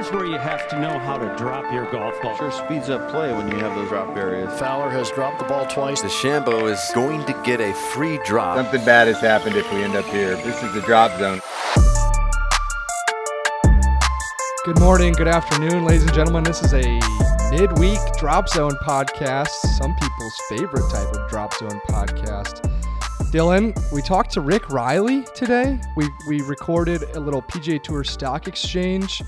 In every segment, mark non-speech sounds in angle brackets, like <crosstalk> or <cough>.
Here's where you have to know how to drop your golf ball. Sure speeds up play when you have those drop areas. Fowler has dropped the ball twice. DeChambeau is going to get a free drop. Something bad has happened if we end up here. This is the drop zone. Good morning, good afternoon, ladies and gentlemen. This is a midweek drop zone podcast, some people's favorite type of drop zone podcast. Dylan, we talked to Rick Reilly today. We we recorded a little PGA Tour Stock Exchange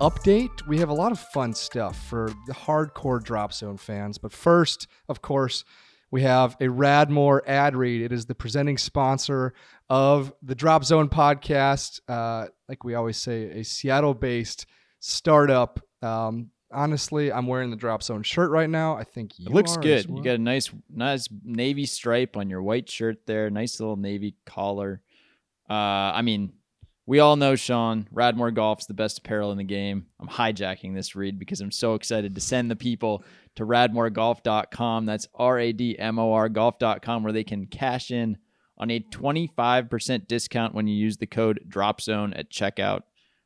update. We have a lot of fun stuff for the hardcore drop zone fans. But first, of course, we have a Radmor ad read. It is the presenting sponsor of the Drop Zone podcast. Uh, like we always say, a Seattle based startup. Um, honestly, I'm wearing the Drop Zone shirt right now. I think you It looks good. well. You got a nice, nice navy stripe on your white shirt there. Nice little navy collar. Uh, I mean, we all know Sean Radmor Golf's the best apparel in the game. I'm hijacking this read because I'm so excited to send the people to radmorgolf.com. That's R A D M O R golf.com where they can cash in on a 25% discount when you use the code DROPZone at checkout.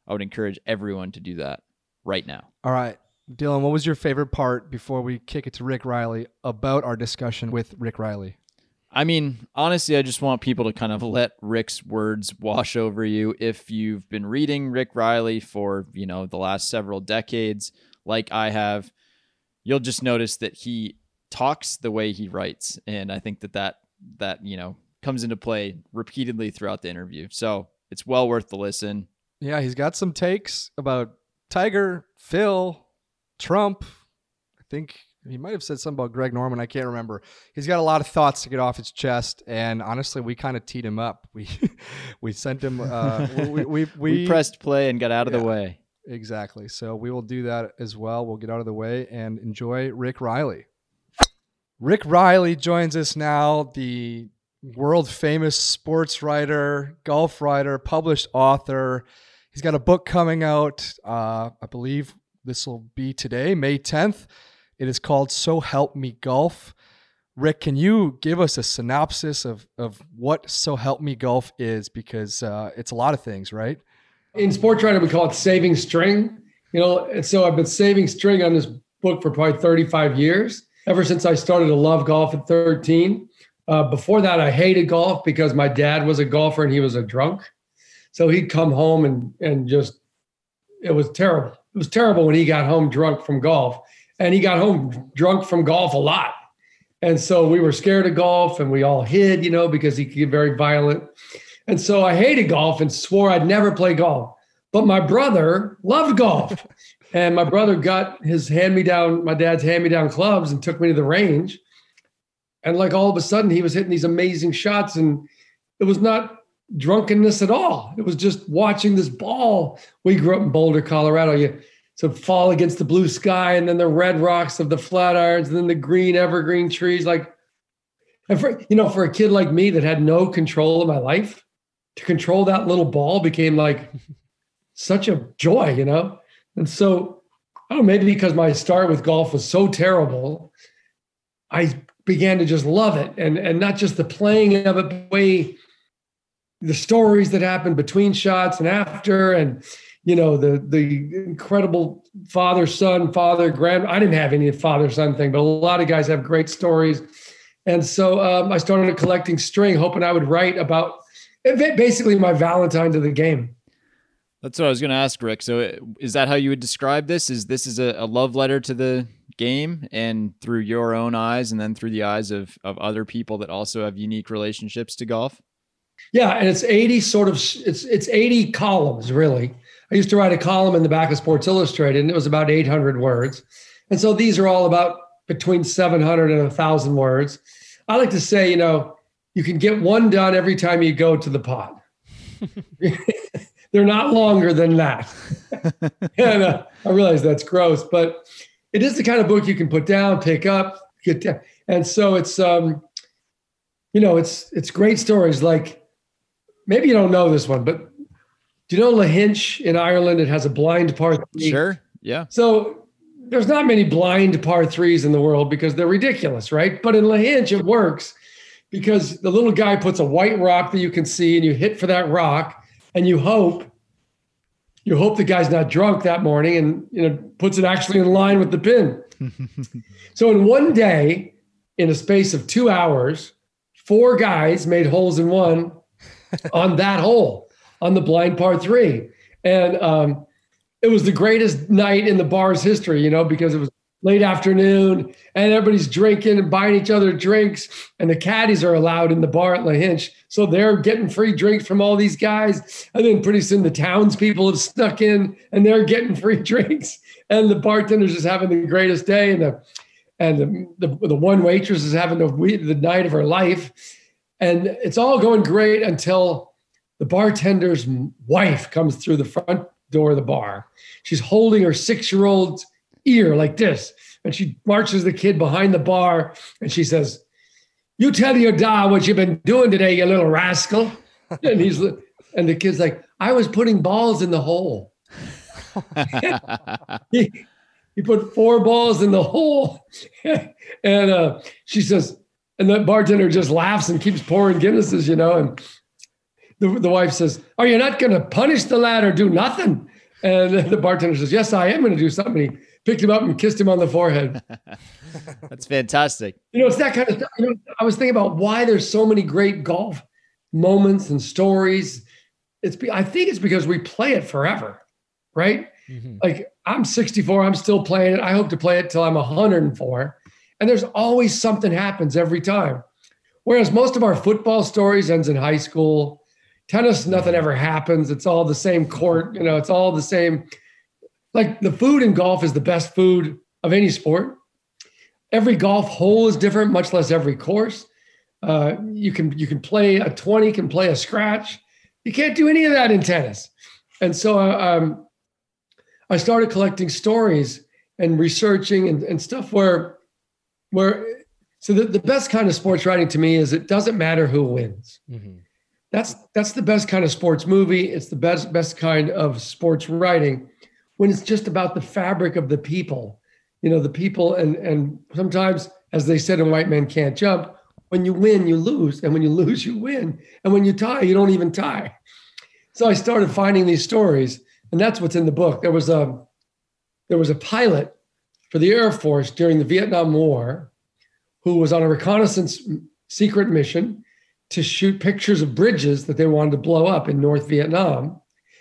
I would encourage everyone to do that right now. All right. Dylan, what was your favorite part before we kick it to Rick Reilly about our discussion with Rick Reilly? I mean, honestly, I just want people to kind of let Rick's words wash over you. If you've been reading Rick Reilly for, you know, the last several decades, like I have, you'll just notice that he talks the way he writes. And I think that that, that, you know, comes into play repeatedly throughout the interview. So it's well worth the listen. Yeah, he's got some takes about Tiger, Phil, Trump. I think he might have said something about Greg Norman. I can't remember. He's got a lot of thoughts to get off his chest, and honestly, we kind of teed him up. We <laughs> we sent him. Uh, we, we, <laughs> we, We, pressed play and got out of Yeah. the way. exactly. So we will do that as well. We'll get out of the way and enjoy Rick Reilly. Rick Reilly joins us now. The world famous sports writer, golf writer, published author. He's got a book coming out. Uh, I believe this will be today, May 10th. It is called So Help Me Golf. Rick, can you give us a synopsis of, of what So Help Me Golf is? Because uh, it's a lot of things, right? in sports writing, we call it saving string. You know, and so I've been saving string on this book for probably 35 years, ever since I started to love golf at 13. Uh, before that, I hated golf because my dad was a golfer and he was a drunk. So he'd come home and and just it was terrible. It was terrible when he got home drunk from golf, and he got home drunk from golf a lot. And so we were scared of golf, and we all hid, you know, because he could get very violent. And so I hated golf and swore I'd never play golf. But my brother loved golf. <laughs> and my brother got his hand me down, my dad's hand me down clubs and took me to the range. And like all of a sudden, he was hitting these amazing shots. And it was not drunkenness at all. It was just watching this ball. We grew up in Boulder, Colorado. You to fall against the blue sky and then the red rocks of the Flatirons and then the green evergreen trees. Like, and for you know, for a kid like me that had no control of my life, to control that little ball became like <laughs> such a joy, you know? And so I don't know, maybe because my start with golf was so terrible, I began to just love it. And and not just the playing of it, but the way the stories that happened between shots and after and you know the the incredible father son father grand i didn't have any father son thing but a lot of guys have great stories and so um, i started collecting string hoping i would write about basically my valentine to the game That's what I was going to ask, Rick. So, uh, is that how you would describe this? Is this is a, a love letter to the game, and through your own eyes, and then through the eyes of of other people that also have unique relationships to golf? Yeah, and it's 80 sort of it's it's 80 columns really. I used to write a column in the back of Sports Illustrated and it was about 800 words. And so these are all about between 700 and 1000 words. I like to say, you know, you can get one done every time you go to the pot. <laughs> They're not longer than that. <laughs> and uh, I realize that's gross, but it is the kind of book you can put down, pick up, get down. And so it's um you know, it's it's great stories like maybe you don't know this one, but do you know Lahinch in Ireland? It has a blind par three. Sure. Yeah. So there's not many blind par threes in the world because they're ridiculous, right? But in Lahinch, it works because the little guy puts a white rock that you can see and you hit for that rock and you hope you hope the guy's not drunk that morning and you know puts it actually in line with the pin. <laughs> so in one day, in a space of two hours, four guys made holes in one on that hole on the blind par three, and um, it was the greatest night in the bar's history. You know because it was late afternoon and everybody's drinking and buying each other drinks and the caddies are allowed in the bar at Lahinch. So they're getting free drinks from all these guys. And then pretty soon the townspeople have snuck in and they're getting free <laughs> drinks. And the bartender's just having the greatest day. And the and the, the, the one waitress is having the, the night of her life. And it's all going great until the bartender's wife comes through the front door of the bar. She's holding her six-year-old ear like this. And she marches the kid behind the bar and she says, You tell your dad what you've been doing today, you little rascal. <laughs> and he's and the kid's like, I was putting balls in the hole. <laughs> he, he put four balls in the hole. <laughs> and uh, she says, and the bartender just laughs and keeps pouring Guinnesses, you know. And the, the wife says, Are you not going to punish the lad or do nothing? And the bartender says, Yes, I am going to do something. He picked him up and kissed him on the forehead. <laughs> That's fantastic. You know, it's that kind of stuff. You know, I was thinking about why there's so many great golf moments and stories. It's I think it's because we play it forever, right? Mm-hmm. Like I'm 64, I'm still playing it. I hope to play it till I'm 104. And there's always something happens every time. Whereas most of our football stories ends in high school. Tennis, nothing ever happens. It's all the same court, you know, it's all the same like the food in golf is the best food of any sport. Every golf hole is different, much less every course. Uh, you can you can play a 20, can play a scratch. You can't do any of that in tennis. And so um, I started collecting stories and researching and, and stuff where where so the, the best kind of sports writing to me is it doesn't matter who wins. Mm-hmm. That's that's the best kind of sports movie. It's the best best kind of sports writing when it's just about the fabric of the people, you know, the people. And, and sometimes, as they said in White Men Can't Jump, when you win, you lose. And when you lose, you win. And when you tie, you don't even tie. So I started finding these stories, and that's what's in the book. There was a there was a pilot for the Air Force during the Vietnam War who was on a reconnaissance secret mission to shoot pictures of bridges that they wanted to blow up in North Vietnam.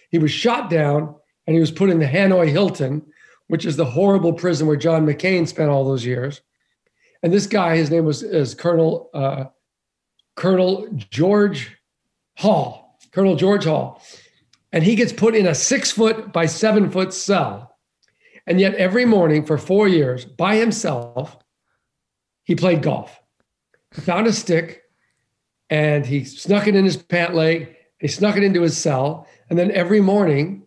He was shot down and he was put in the Hanoi Hilton, which is the horrible prison where John McCain spent all those years. And this guy, his name was is Colonel uh, Colonel George Hall, Colonel George Hall, and he gets put in a six foot by seven foot cell. And yet, every morning for four years, by himself, he played golf. He found a stick and he snuck it in his pant leg. He snuck it into his cell. And then every morning,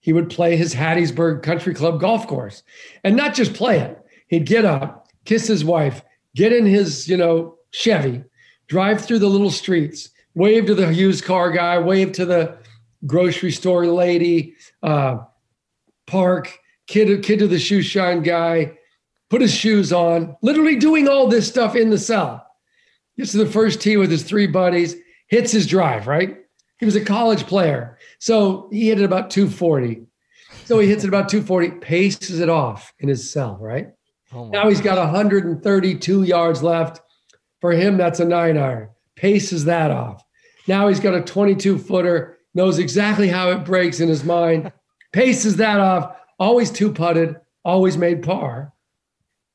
he would play his Hattiesburg Country Club golf course and not just play it. He'd get up, kiss his wife, get in his, you know, Chevy, drive through the little streets, wave to the used car guy, wave to the grocery store lady, uh, park, kid, kid to the shoe shine guy, put his shoes on, literally doing all this stuff in the cell. Gets to the first tee with his three buddies, hits his drive, right? He was a college player. So he hit it about 240. So he hits it about 240, paces it off in his cell, right? Oh now he's got 132 yards left. For him, that's a nine iron. Paces that off. Now he's got a 22 footer, knows exactly how it breaks in his mind, paces that off, always two putted, always made par.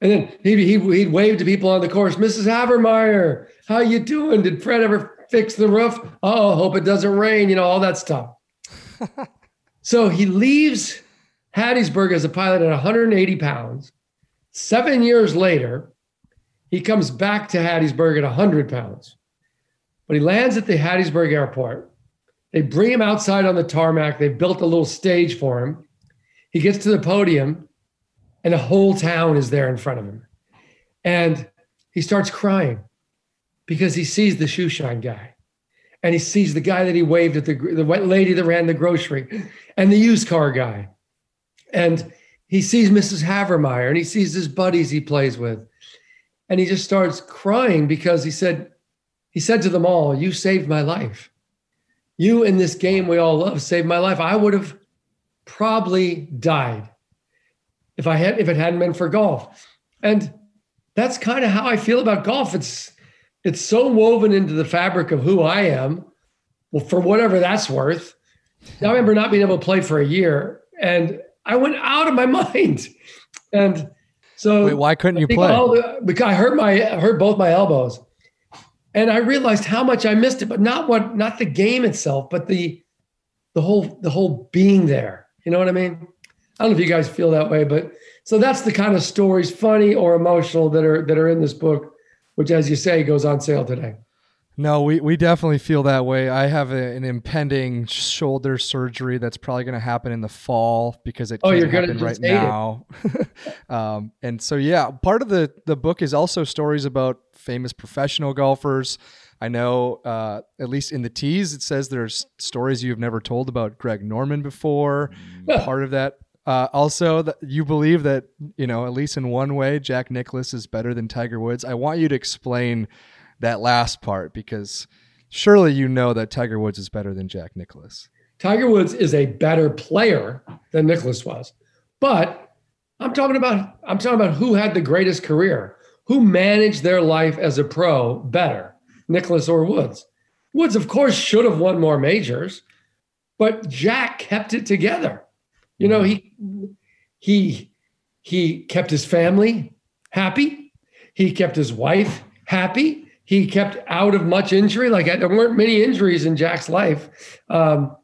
And then he, he, he'd wave to people on the course, Mrs. Havermeyer, how you doing? Did Fred ever fix the roof? Oh, hope it doesn't rain, you know, all that stuff <laughs> so he leaves Hattiesburg as a pilot at 180 pounds. Seven years later, he comes back to Hattiesburg at 100 pounds. But he lands at the Hattiesburg airport. They bring him outside on the tarmac. They've built a little stage for him. He gets to the podium, and the whole town is there in front of him. And he starts crying because he sees the shoe shine guy. And he sees the guy that he waved at the the lady that ran the grocery and the used car guy. And he sees mrs havermeyer and he sees his buddies he plays with. And he just starts crying because he said he said to them all you saved my life. You in this game we all love saved my life. I would have probably died if I had if it hadn't been for golf. And that's kind of how I feel about golf. It's it's so woven into the fabric of who I am. Well, for whatever that's worth. I remember not being able to play for a year, and I went out of my <laughs> mind. And so, Wait, why couldn't you play? the- because I hurt my I hurt both my elbows, and I realized how much I missed it. But not what not the game itself, but the the whole the whole being there. You know what I mean? I don't know if you guys feel that way, but so that's the kind of stories, funny or emotional, that are that are in this book, which, as you say, goes on sale today. No, we, we definitely feel that way. I have a, an impending shoulder surgery that's probably going to happen in the fall because it Oh, can't happen right just hate it. now. <laughs> um, and so, yeah, part of the, the book is also stories about famous professional golfers. I know, uh, at least in the teas, it says there's stories you've never told about Greg Norman before. <laughs> part of that. Uh, also, you believe that, you know, at least in one way, Jack Nicklaus is better than Tiger Woods. I want you to explain that last part because surely you know that Tiger Woods is better than Jack Nicklaus. Tiger Woods is a better player than Nicklaus was. But I'm talking about I'm talking about who had the greatest career, who managed their life as a pro better, Nicklaus or Woods. Woods, of course, should have won more majors, but Jack kept it together. You know, he he he kept his family happy. He kept his wife happy. He kept out of much injury. Like there weren't many injuries in Jack's life. Um,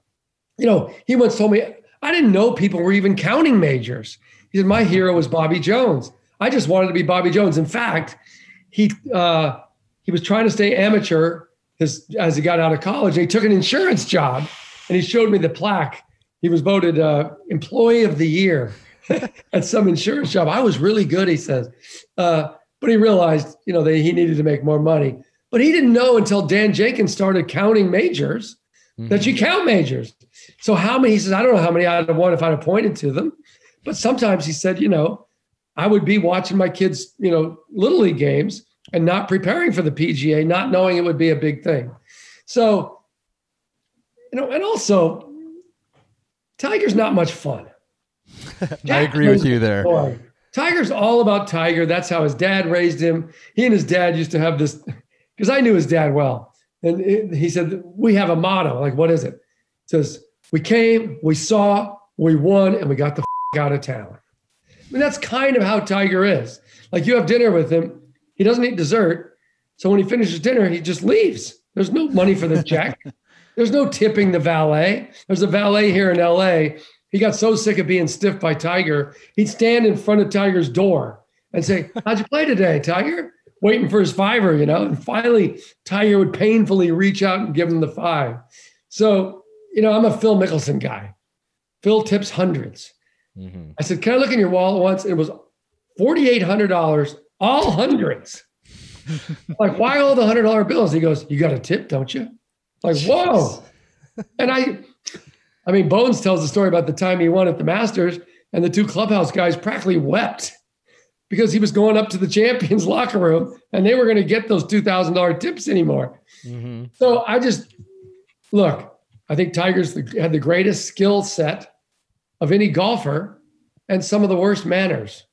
you know, he once told me, I didn't know people were even counting majors. He said, My hero was Bobby Jones. I just wanted to be Bobby Jones. In fact, he uh, he was trying to stay amateur his, as he got out of college. He took an insurance job and he showed me the plaque. He was voted uh, Employee of the Year <laughs> at some insurance job. I was really good, he says. Uh, but he realized, you know, that he needed to make more money. But he didn't know until Dan Jenkins started counting majors that you count majors. So how many? He says, I don't know how many I'd have won if I'd have pointed to them. But sometimes he said, you know, I would be watching my kids, you know, little league games and not preparing for the PGA, not knowing it would be a big thing. So, you know, and also, Tiger's not much fun. <laughs> I agree with you there. Boy, Tiger's all about Tiger. That's how his dad raised him. He and his dad used to have this, because I knew his dad well. And it- he said, We have a motto. Like, what is it? It says, We came, we saw, we won, and we got the f- out of town. I mean, that's kind of how Tiger is. Like, you have dinner with him, he doesn't eat dessert. So when he finishes dinner, he just leaves. There's no money for the <laughs> check. There's no tipping the valet. There's a valet here in LA. He got so sick of being stiffed by Tiger, he'd stand in front of Tiger's door and say, How'd you play today, Tiger? Waiting for his fiver, you know? And finally, Tiger would painfully reach out and give him the five. So, you know, I'm a Phil Mickelson guy. Phil tips 100s mm-hmm. I said, Can I look in your wallet once? It was $4,800, all hundreds. <laughs> like, why all the hundred dollar bills? He goes, You got a tip, don't you? Like, whoa. And I, I mean, Bones tells the story about the time he won at the Masters, and the two clubhouse guys practically wept because he was going up to the champions <laughs> locker room and they were going to get those $2,000 tips anymore. So I just look, I think Tiger's the, had the greatest skill set of any golfer and some of the worst manners.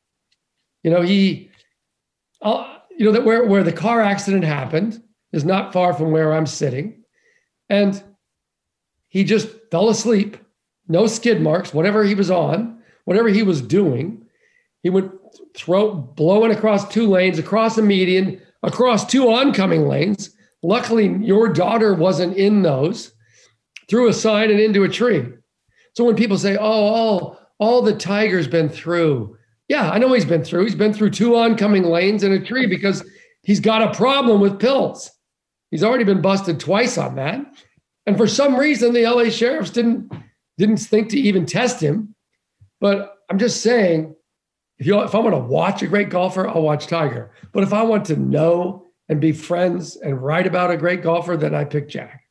You know, he, uh, you know, that where, where the car accident happened is not far from where I'm sitting. And he just fell asleep, no skid marks, whatever he was on, whatever he was doing. He would throw blowing across two lanes, across a median, across two oncoming lanes. Luckily, your daughter wasn't in those. Threw a sign and into a tree. So when people say, "Oh, all all the Tiger's been through," yeah, I know he's been through. He's been through two oncoming lanes and a tree because he's got a problem with pills. He's already been busted twice on that. And for some reason, the LA sheriffs didn't didn't think to even test him. But I'm just saying, if you if I want to watch a great golfer, I'll watch Tiger. But if I want to know and be friends and write about a great golfer, then I pick Jack.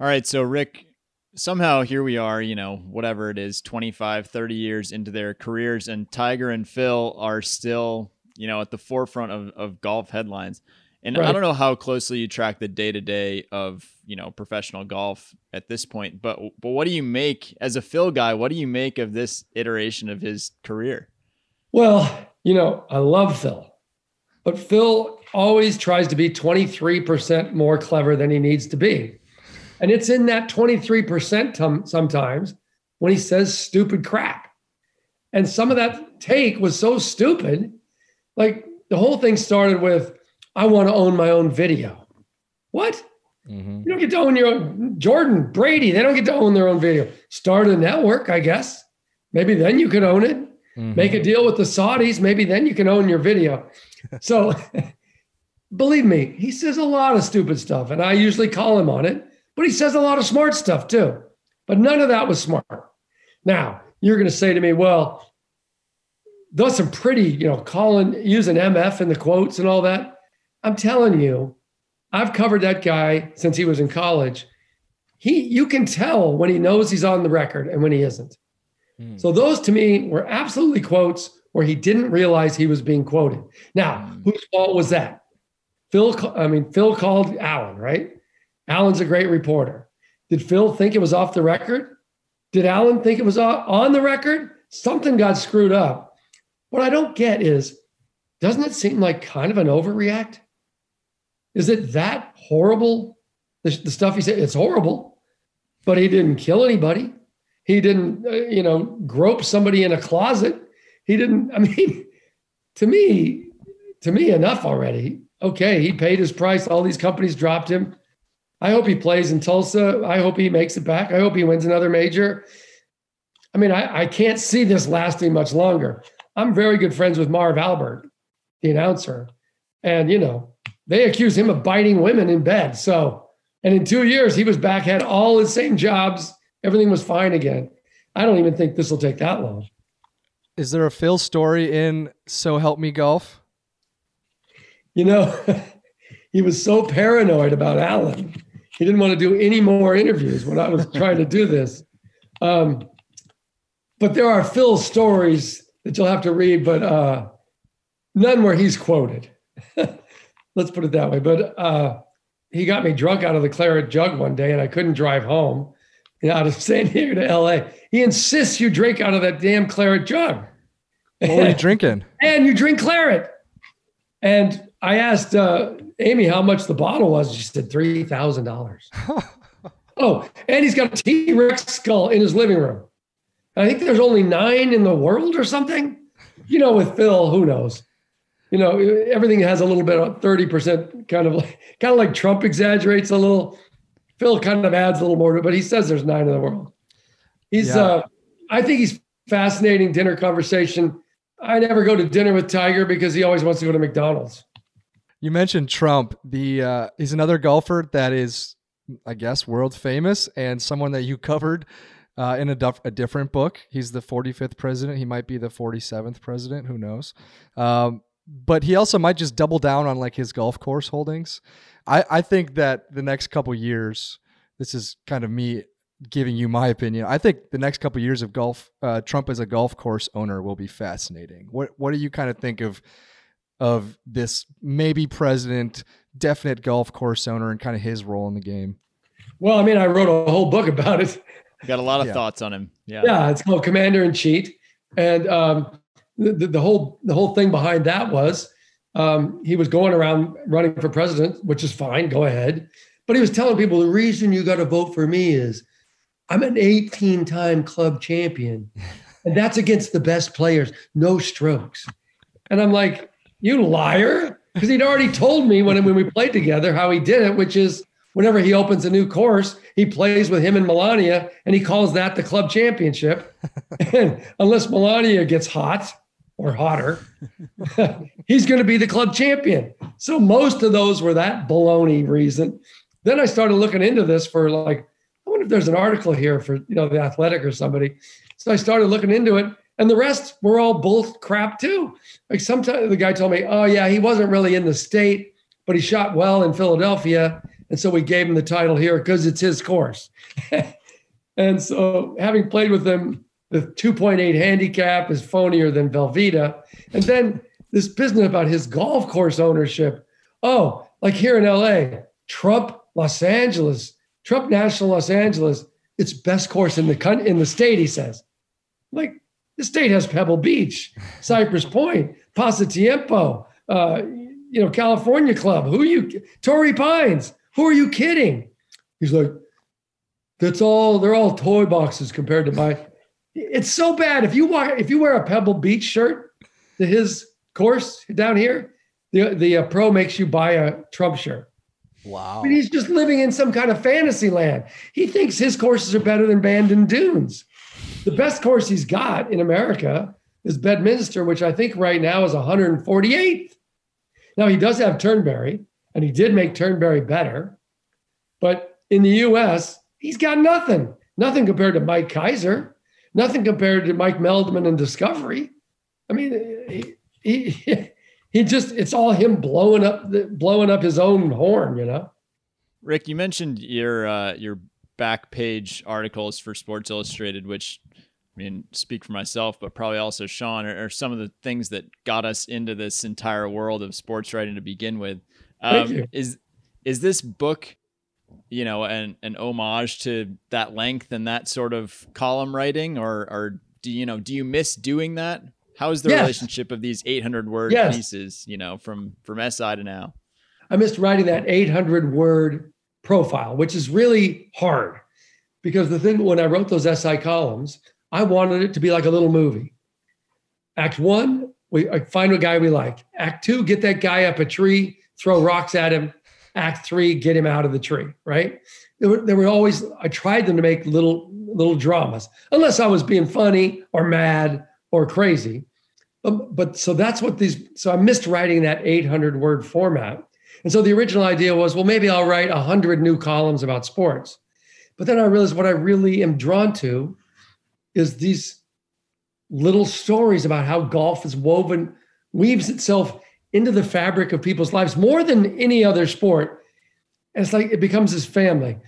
All right, so Rick, somehow here we are, you know, whatever it is, 25, 30 years into their careers, and Tiger and Phil are still, you know, at the forefront of, of golf headlines. And I don't know how closely you track the day to day of you know professional golf at this point, but but what do you make as a Phil guy? What do you make of this iteration of his career? Well, you know, I love Phil, but Phil always tries to be 23% more clever than he needs to be. And it's in that 23% tum- sometimes when he says stupid crap. And some of that take was so stupid. Like the whole thing started with, I want to own my own video. What? Mhm. You don't get to own your own. Jordan, Brady, they don't get to own their own video. Start a network, I guess. Maybe then you could own it. Mhm. Make a deal with the Saudis. Maybe then you can own your video. So <laughs> believe me, he says a lot of stupid stuff, and I usually call him on it, but he says a lot of smart stuff too. But none of that was smart. Now, you're going to say to me, well, those some pretty, you know, calling, using MF in the quotes and all that. I'm telling you, I've covered that guy since he was in college. He, you can tell when he knows he's on the record and when he isn't. Hmm. So those to me were absolutely quotes where he didn't realize he was being quoted. Now, whose fault was that? Phil, I mean, Phil called Alan, right? Alan's a great reporter. Did Phil think it was off the record? Did Alan think it was on the record? Something got screwed up. What I don't get is, doesn't it seem like kind of an overreact? Is it that horrible? The, the stuff he said, it's horrible, but he didn't kill anybody. He didn't, uh, you know, grope somebody in a closet. He didn't, <laughs> I mean, to me, to me, enough already. Okay, he paid his price. All these companies dropped him. I hope he plays in Tulsa. I hope he makes it back. I hope he wins another major. I mean, I, I can't see this lasting much longer. I'm very good friends with Marv Albert, the announcer. And, you know, they accuse him of biting women in bed. So, and in two years, he was back, had all his same jobs. Everything was fine again. I don't even think this will take that long. Is there a Phil story in So Help Me Golf? You know, <laughs> he was so paranoid about Alan. He didn't want to do any more interviews when I was <laughs> trying to do this. Um, but there are Phil stories that you'll have to read, but uh, none where he's quoted. <laughs> Let's put it that way. But uh, he got me drunk out of the claret jug one day, and I couldn't drive home you know, out of <laughs> San Diego to LA. He insists you drink out of that damn claret jug. What were you <laughs> drinking? and you drink claret. And I asked uh, Amy how much the bottle was. She said three thousand dollars. <laughs> oh, and he's got a T Rex skull in his living room. I think there's only nine in the world or something. You know, with Phil, who knows? You know, everything has a little bit of thirty percent, kind of <laughs> like kind of like Trump exaggerates a little. Phil kind of adds a little more to it, but he says there's nine in the world. He's, Yeah. uh, I think he's fascinating dinner conversation. I never go to dinner with Tiger because he always wants to go to McDonald's. You mentioned Trump. The uh, he's another golfer that is, I guess, world famous and someone that you covered uh, in a, dif- a different book. He's the 45th president. He might be the 47th president. Who knows? Um, but he also might just double down on like his golf course holdings. I, I think that the next couple years, this is kind of me giving you my opinion. I think the next couple years of golf, uh, Trump as a golf course owner will be fascinating. What what do you kind of think of of this maybe president, definite golf course owner, and kind of his role in the game? Well, I mean, I wrote a whole book about it. Got a lot of Yeah. thoughts on him. Yeah. Yeah, it's called Commander in Chief, and um, the, the, whole the whole thing behind that was um, he was going around running for president, which is fine, go ahead. But he was telling people the reason you got to vote for me is I'm an 18 time club champion, <laughs> and that's against the best players, no strokes. And I'm like, you liar, because he'd already told me when when we played together how he did it, which is whenever he opens a new course, he plays with him and Melania, and he calls that the club championship. <laughs> and unless Melania gets hot or hotter, <laughs> he's going to be the club champion. So most of those were that baloney reason. Then I started looking into this for like, I wonder if there's an article here for you know the Athletic or somebody. So I started looking into it, and the rest were all bull crap too. Like sometimes the guy told me, "Oh yeah, he wasn't really in the state, but he shot well in Philadelphia, and so we gave him the title here because it's his course." <laughs> and so, having played with him, the 2.8 handicap is phonier than Velveeta, and then this business about his golf course ownership. Oh, like here in LA, Trump Los Angeles, Trump National Los Angeles, it's best course in the in the state. He says, like the state has Pebble Beach, Cypress Point, Pasatiempo, uh, you know, California Club. Who you? Torrey Pines. Who are you kidding? He's like, that's all. They're all toy boxes compared to my. It's so bad. If you walk, if you wear a Pebble Beach shirt to his course down here, the the uh, pro makes you buy a Trump shirt. Wow. I mean, he's just living in some kind of fantasy land. He thinks his courses are better than Bandon Dunes. The best course he's got in America is Bedminster, which I think right now is 148th. Now he does have Turnberry, and he did make Turnberry better, but in the U.S. he's got nothing. Nothing compared to Mike Keiser. Nothing compared to Mike Meldman and Discovery. I mean, he, he <laughs> he just it's all him blowing up the, blowing up his own horn, you know. Rick, you mentioned your uh, your back page articles for Sports Illustrated, which I mean, speak for myself, but probably also Sean, are, are some of the things that got us into this entire world of sports writing to begin with. Thank Um, you. is is this book, you know, an an homage to that length and that sort of column writing, or or do you know do you miss doing that? How is the Yes. relationship of these 800 word Yes. pieces, you know, from from SI to now? I missed writing that 800 word profile, which is really hard because the thing when I wrote those SI columns, I wanted it to be like a little movie. Act one, we find a guy we like. Act two, get that guy up a tree, throw rocks at him. Act three, get him out of the tree. Right? There were, there were always I tried them to make little little dramas, unless I was being funny or mad or crazy. Um, but so that's what these. So I missed writing that 800 word format. And so the original idea was, well, maybe I'll write 100 new columns about sports. But then I realized what I really am drawn to is these little stories about how golf is woven, weaves itself into the fabric of people's lives more than any other sport. And it's like it becomes his family.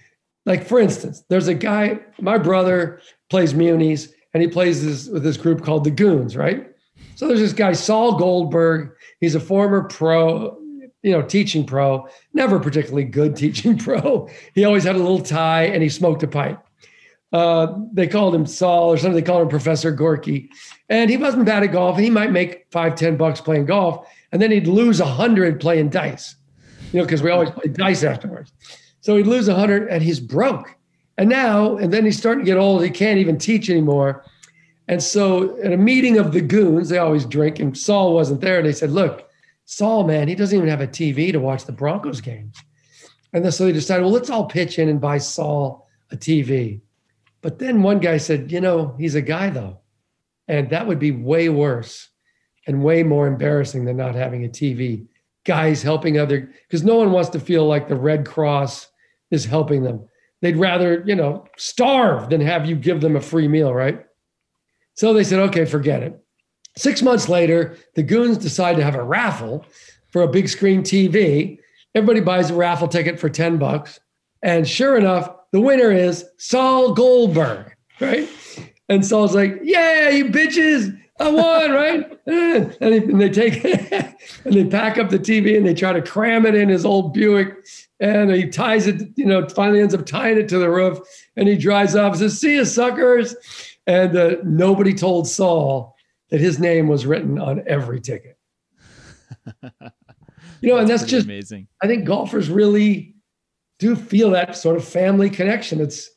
Like, for instance, there's a guy, my brother plays munis, and he plays this with this group called the Goons, right? So there's this guy, Saul Goldberg. He's a former pro, you know, teaching pro, never particularly good <laughs> teaching pro. He always had a little tie and he smoked a pipe. Uh, they called him Saul or something. They called him Professor Gorky. And he wasn't bad at golf. He might make five, ten bucks playing golf. And then he'd lose a hundred playing dice, you know, because we always play dice afterwards. So he'd lose a hundred and he's broke. And now, and then he's starting to get old. He can't even teach anymore. And so at a meeting of the goons, they always drink, and Saul wasn't there. And they said, Look, Saul, man, he doesn't even have a TV to watch the Broncos games. And so they decided, well, let's all pitch in and buy Saul a TV. But then one guy said, you know, he's a guy though. And that would be way worse and way more embarrassing than not having a TV. Guys helping other, because no one wants to feel like the Red Cross is helping them. They'd rather, you know, starve than have you give them a free meal, right? So they said, okay, forget it. Six months later, the goons decide to have a raffle for a big screen TV. Everybody buys a raffle ticket for 10 bucks. And sure enough, the winner is Saul Goldberg, right? And Saul's like, yeah, you bitches, I won, right? <laughs> and, they, and they take <laughs> and they pack up the TV and they try to cram it in his old Buick. And he ties it, you know, finally ends up tying it to the roof. And he drives off and says, see you, suckers. And uh, nobody told Saul that his name was written on every ticket. <laughs> You know, and that's just amazing. I think golfers really do feel that sort of family connection. It's,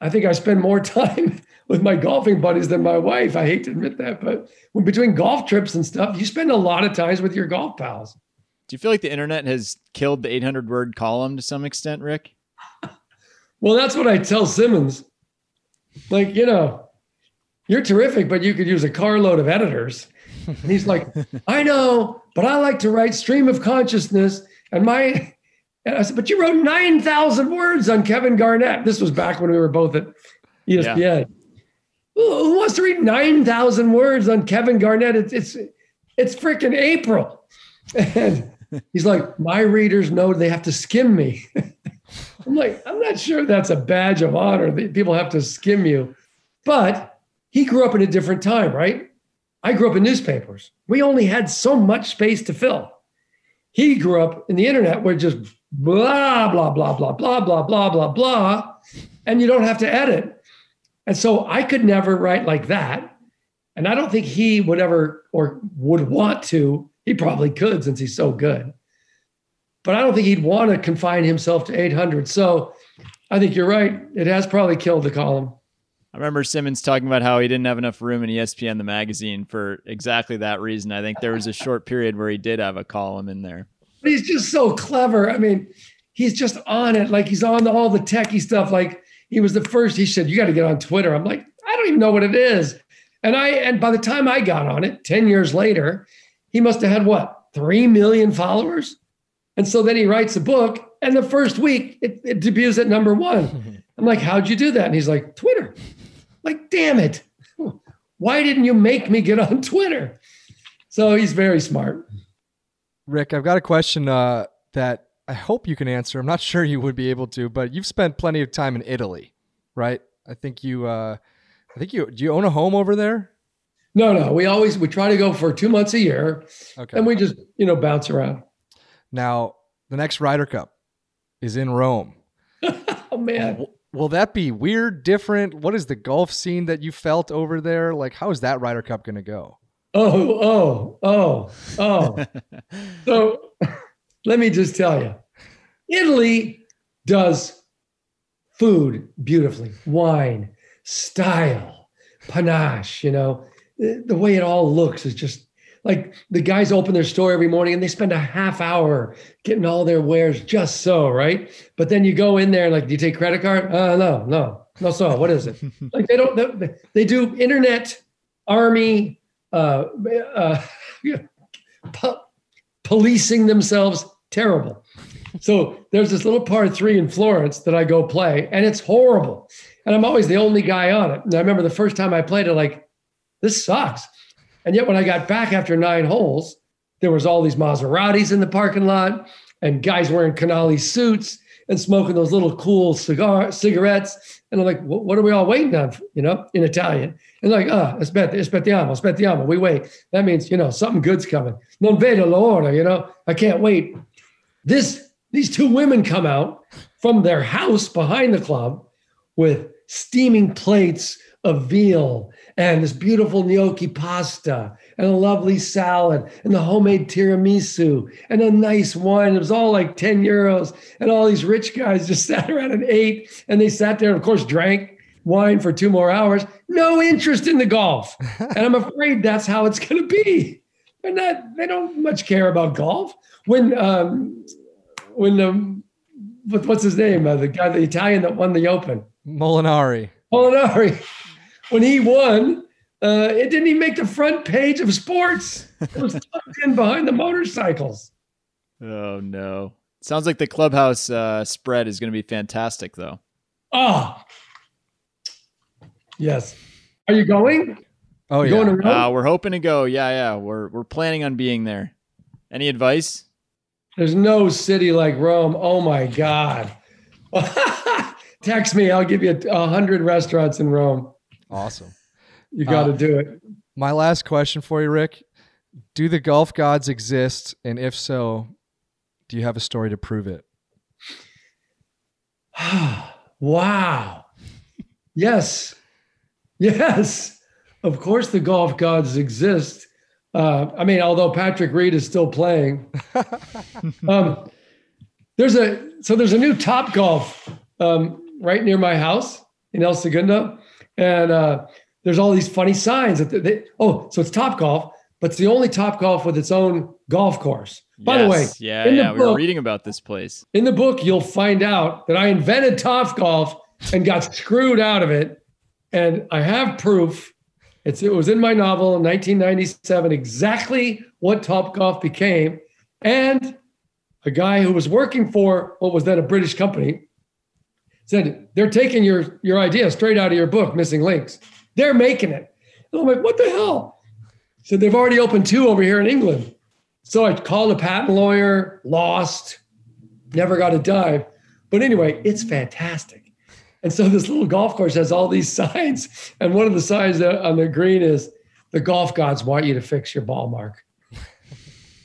I think I spend more time with my golfing buddies than my wife. I hate to admit that, but when between golf trips and stuff, you spend a lot of times with your golf pals. Do you feel like the internet has killed the 800 word column to some extent, Rick? Well, that's what I tell Simmons. Like, you know, you're terrific, but you could use a carload of editors. And he's like, <laughs> I know, but I like to write stream of consciousness. And my, and I said, but you wrote 9,000 words on Kevin Garnett. This was back when we were both at ESPN. Who, who wants to read 9,000 words on Kevin Garnett? It's, it's, it's freaking April. And he's like, my readers know they have to skim me. <laughs> I'm like, I'm not sure that's a badge of honor that people have to skim you. But he grew up in a different time, right? I grew up in newspapers. We only had so much space to fill. He grew up in the internet where just blah, blah, blah, blah, blah, blah, blah, blah, blah, and you don't have to edit. And so I could never write like that. And I don't think he would ever or would want to. He probably could since he's so good. But I don't think he'd want to confine himself to 800. So I think you're right. It has probably killed the column. I remember Simmons talking about how he didn't have enough room in ESPN the magazine for exactly that reason. I think there was a short period where he did have a column in there. But he's just so clever. I mean, he's just on it. Like he's on all the techie stuff. Like he was the first. He said, "You got to get on Twitter." I'm like, I don't even know what it is. And I and by the time I got on it, ten years later, he must have had what three million followers. And so then he writes a book, and the first week it, it debuts at number one. <laughs> I'm like, how'd you do that? And he's like, Twitter. Like, damn it. Why didn't you make me get on Twitter? So he's very smart. Rick, I've got a question uh, that I hope you can answer. I'm not <laughs> sure you would be able to, but you've spent plenty of time in Italy, right? I think you, uh, I think you, do you own a home over there? No, no. We always we try to go for two months a year, Okay. and we just you know bounce around. now the next Ryder Cup is in Rome. <laughs> Oh man, W- Will that be weird, different? What is the golf scene that you felt over there? Like, how is that Ryder Cup going to go? oh oh oh oh. <laughs> so let me just tell you, Italy does food beautifully, wine, style, panache. You know, the, the way it all looks is just like the guys open their store every morning and they spend a half hour getting all their wares just so right. But then you go in there like, do you take credit card? Uh, no, no, no. So what is it? <laughs> like they don't. They, they do internet, army, uh, uh, <laughs> po- policing themselves. Terrible. So there's this little par three in Florence that I go play, and it's horrible. And I'm always the only guy on it. And I remember the first time I played it, like, this sucks. And yet when I got back after nine holes, there was all these Maseratis in the parking lot and guys wearing Canali suits and smoking those little cool cigar cigarettes. And I'm like, what, are we all waiting on? You know, in Italian. And like, ah, aspetta, aspettiamo, aspettiamo. We wait. That means, you know, something good's coming. Non vedo l'ora, you know, I can't wait. This, these two women come out from their house behind the club with steaming plates of veal and this beautiful gnocchi pasta and a lovely salad and the homemade tiramisu and a nice wine. It was all like 10 euros. And all these rich guys just <laughs> sat around and ate. And they sat there and, of course, drank wine for two more hours. No interest in the golf. <laughs> and I'm afraid that's how it's going to be. They're not, they don't much care about golf. When, um, when, um, what, what's his name? Uh, the guy, the Italian that won the Open. Molinari. Molinari, <laughs> when he won, uh, it didn't even make the front page of sports. It was tucked in behind the motorcycles. Oh no! Sounds like the clubhouse uh, spread is going to be fantastic, though. Oh, yes. Are you going? Oh, You yeah. Going to Uh, we're hoping to go. Yeah, yeah. We're we're planning on being there. Any advice? There's no city like Rome. Oh my God. <laughs> Text me. I'll give you a hundred restaurants in Rome. Awesome. You got to Uh, do it. My last question for you, Rick. Do the golf gods exist? And if so, do you have a story to prove it? <sighs> wow. Yes. Yes. Of course, the golf gods exist. Uh, I mean, although Patrick Reed is still playing, <laughs> um, there's a so there's a new Top Golf um, right near my house in El Segundo, and uh, there's all these funny signs that they, they, oh, so it's Top Golf, but it's the only Top Golf with its own golf course. By the way, Yes. yeah, yeah. We were reading about this place. in the book, you'll find out that I invented Top Golf and got screwed out of it. And I have proof. It's, it was in my novel in 1997, exactly what Top Golf became. And a guy who was working for what was then a British company said, They're taking your, your idea straight out of your book, Missing Links. They're making it. And I'm like, What the hell? He said, They've already opened two over here in England. So I called a patent lawyer, lost, never got a dive. But anyway, it's fantastic. And so this little golf course has all these <laughs> signs. And one of the signs on the green is the golf gods want you to fix your ball mark.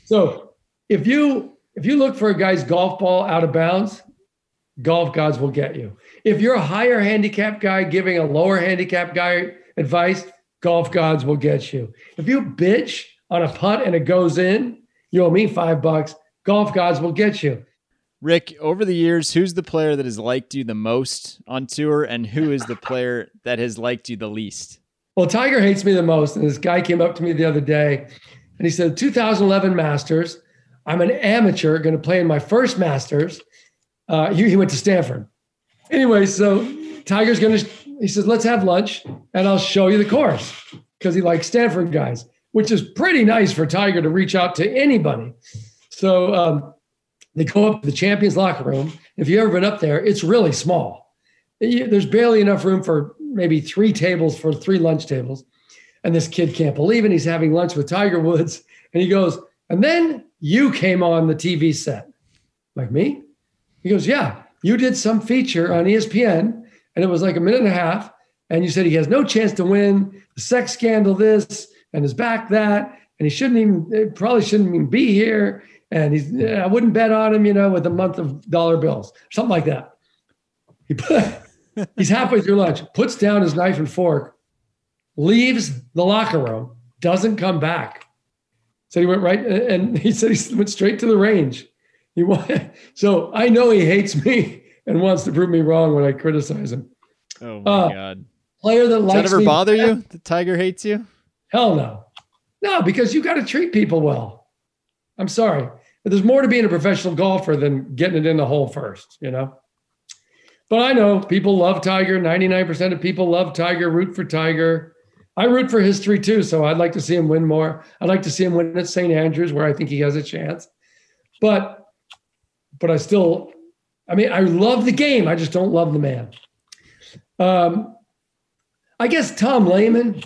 So if you if you look for a guy's golf ball out of bounds, golf gods will get you. If you're a higher handicap guy giving a lower handicap guy advice, golf gods will get you. If you bitch on a putt and it goes in, you owe me five bucks. Golf gods will get you. Rick, over the years, who's the player that has liked you the most on tour, and who is the player <laughs> that has liked you the least? Well, Tiger hates me the most. And this guy came up to me the other day and he said, 2011 Masters, I'm an amateur going to play in my first Masters. Uh, he, he went to Stanford. Anyway, so Tiger's going to, he says, let's have lunch and I'll show you the course because he likes Stanford guys, which is pretty nice for Tiger to reach out to anybody. So um, they go up to the champions locker room. If you've ever been up there, it's really small. There's barely enough room for maybe three tables for three lunch tables. And this kid can't believe it. He's having lunch with Tiger Woods. <laughs> And he goes, and then you came on the TV set. Like me? He goes, yeah, you did some feature on ESPN and it was like a minute and a half. And you said he has no chance to win, the sex scandal, this, and his back, that. And he shouldn't even, probably shouldn't even be here. And he's, I wouldn't bet on him, you know, with a month of dollar bills, something like that. He put, <laughs> he's halfway through lunch, puts down his knife and fork, leaves the locker room, doesn't come back. So he went right, and he said he went straight to the range. He went, <laughs> so I know he hates me and wants to prove me wrong when I criticize him. Oh my uh, god! Player that Does likes that ever me bother you? The Tiger hates you? Hell no, no, because you got to treat people well. I'm sorry, there's more to being a professional golfer than getting it in the hole first. You know. But I know people love Tiger. 99% of people love Tiger, root for Tiger. I root for history too, so I'd like to see him win more. I'd like to see him win at St. Andrews, where I think he has a chance. But, but I still, I mean, I love the game. I just don't love the man. Um, I guess Tom Lehman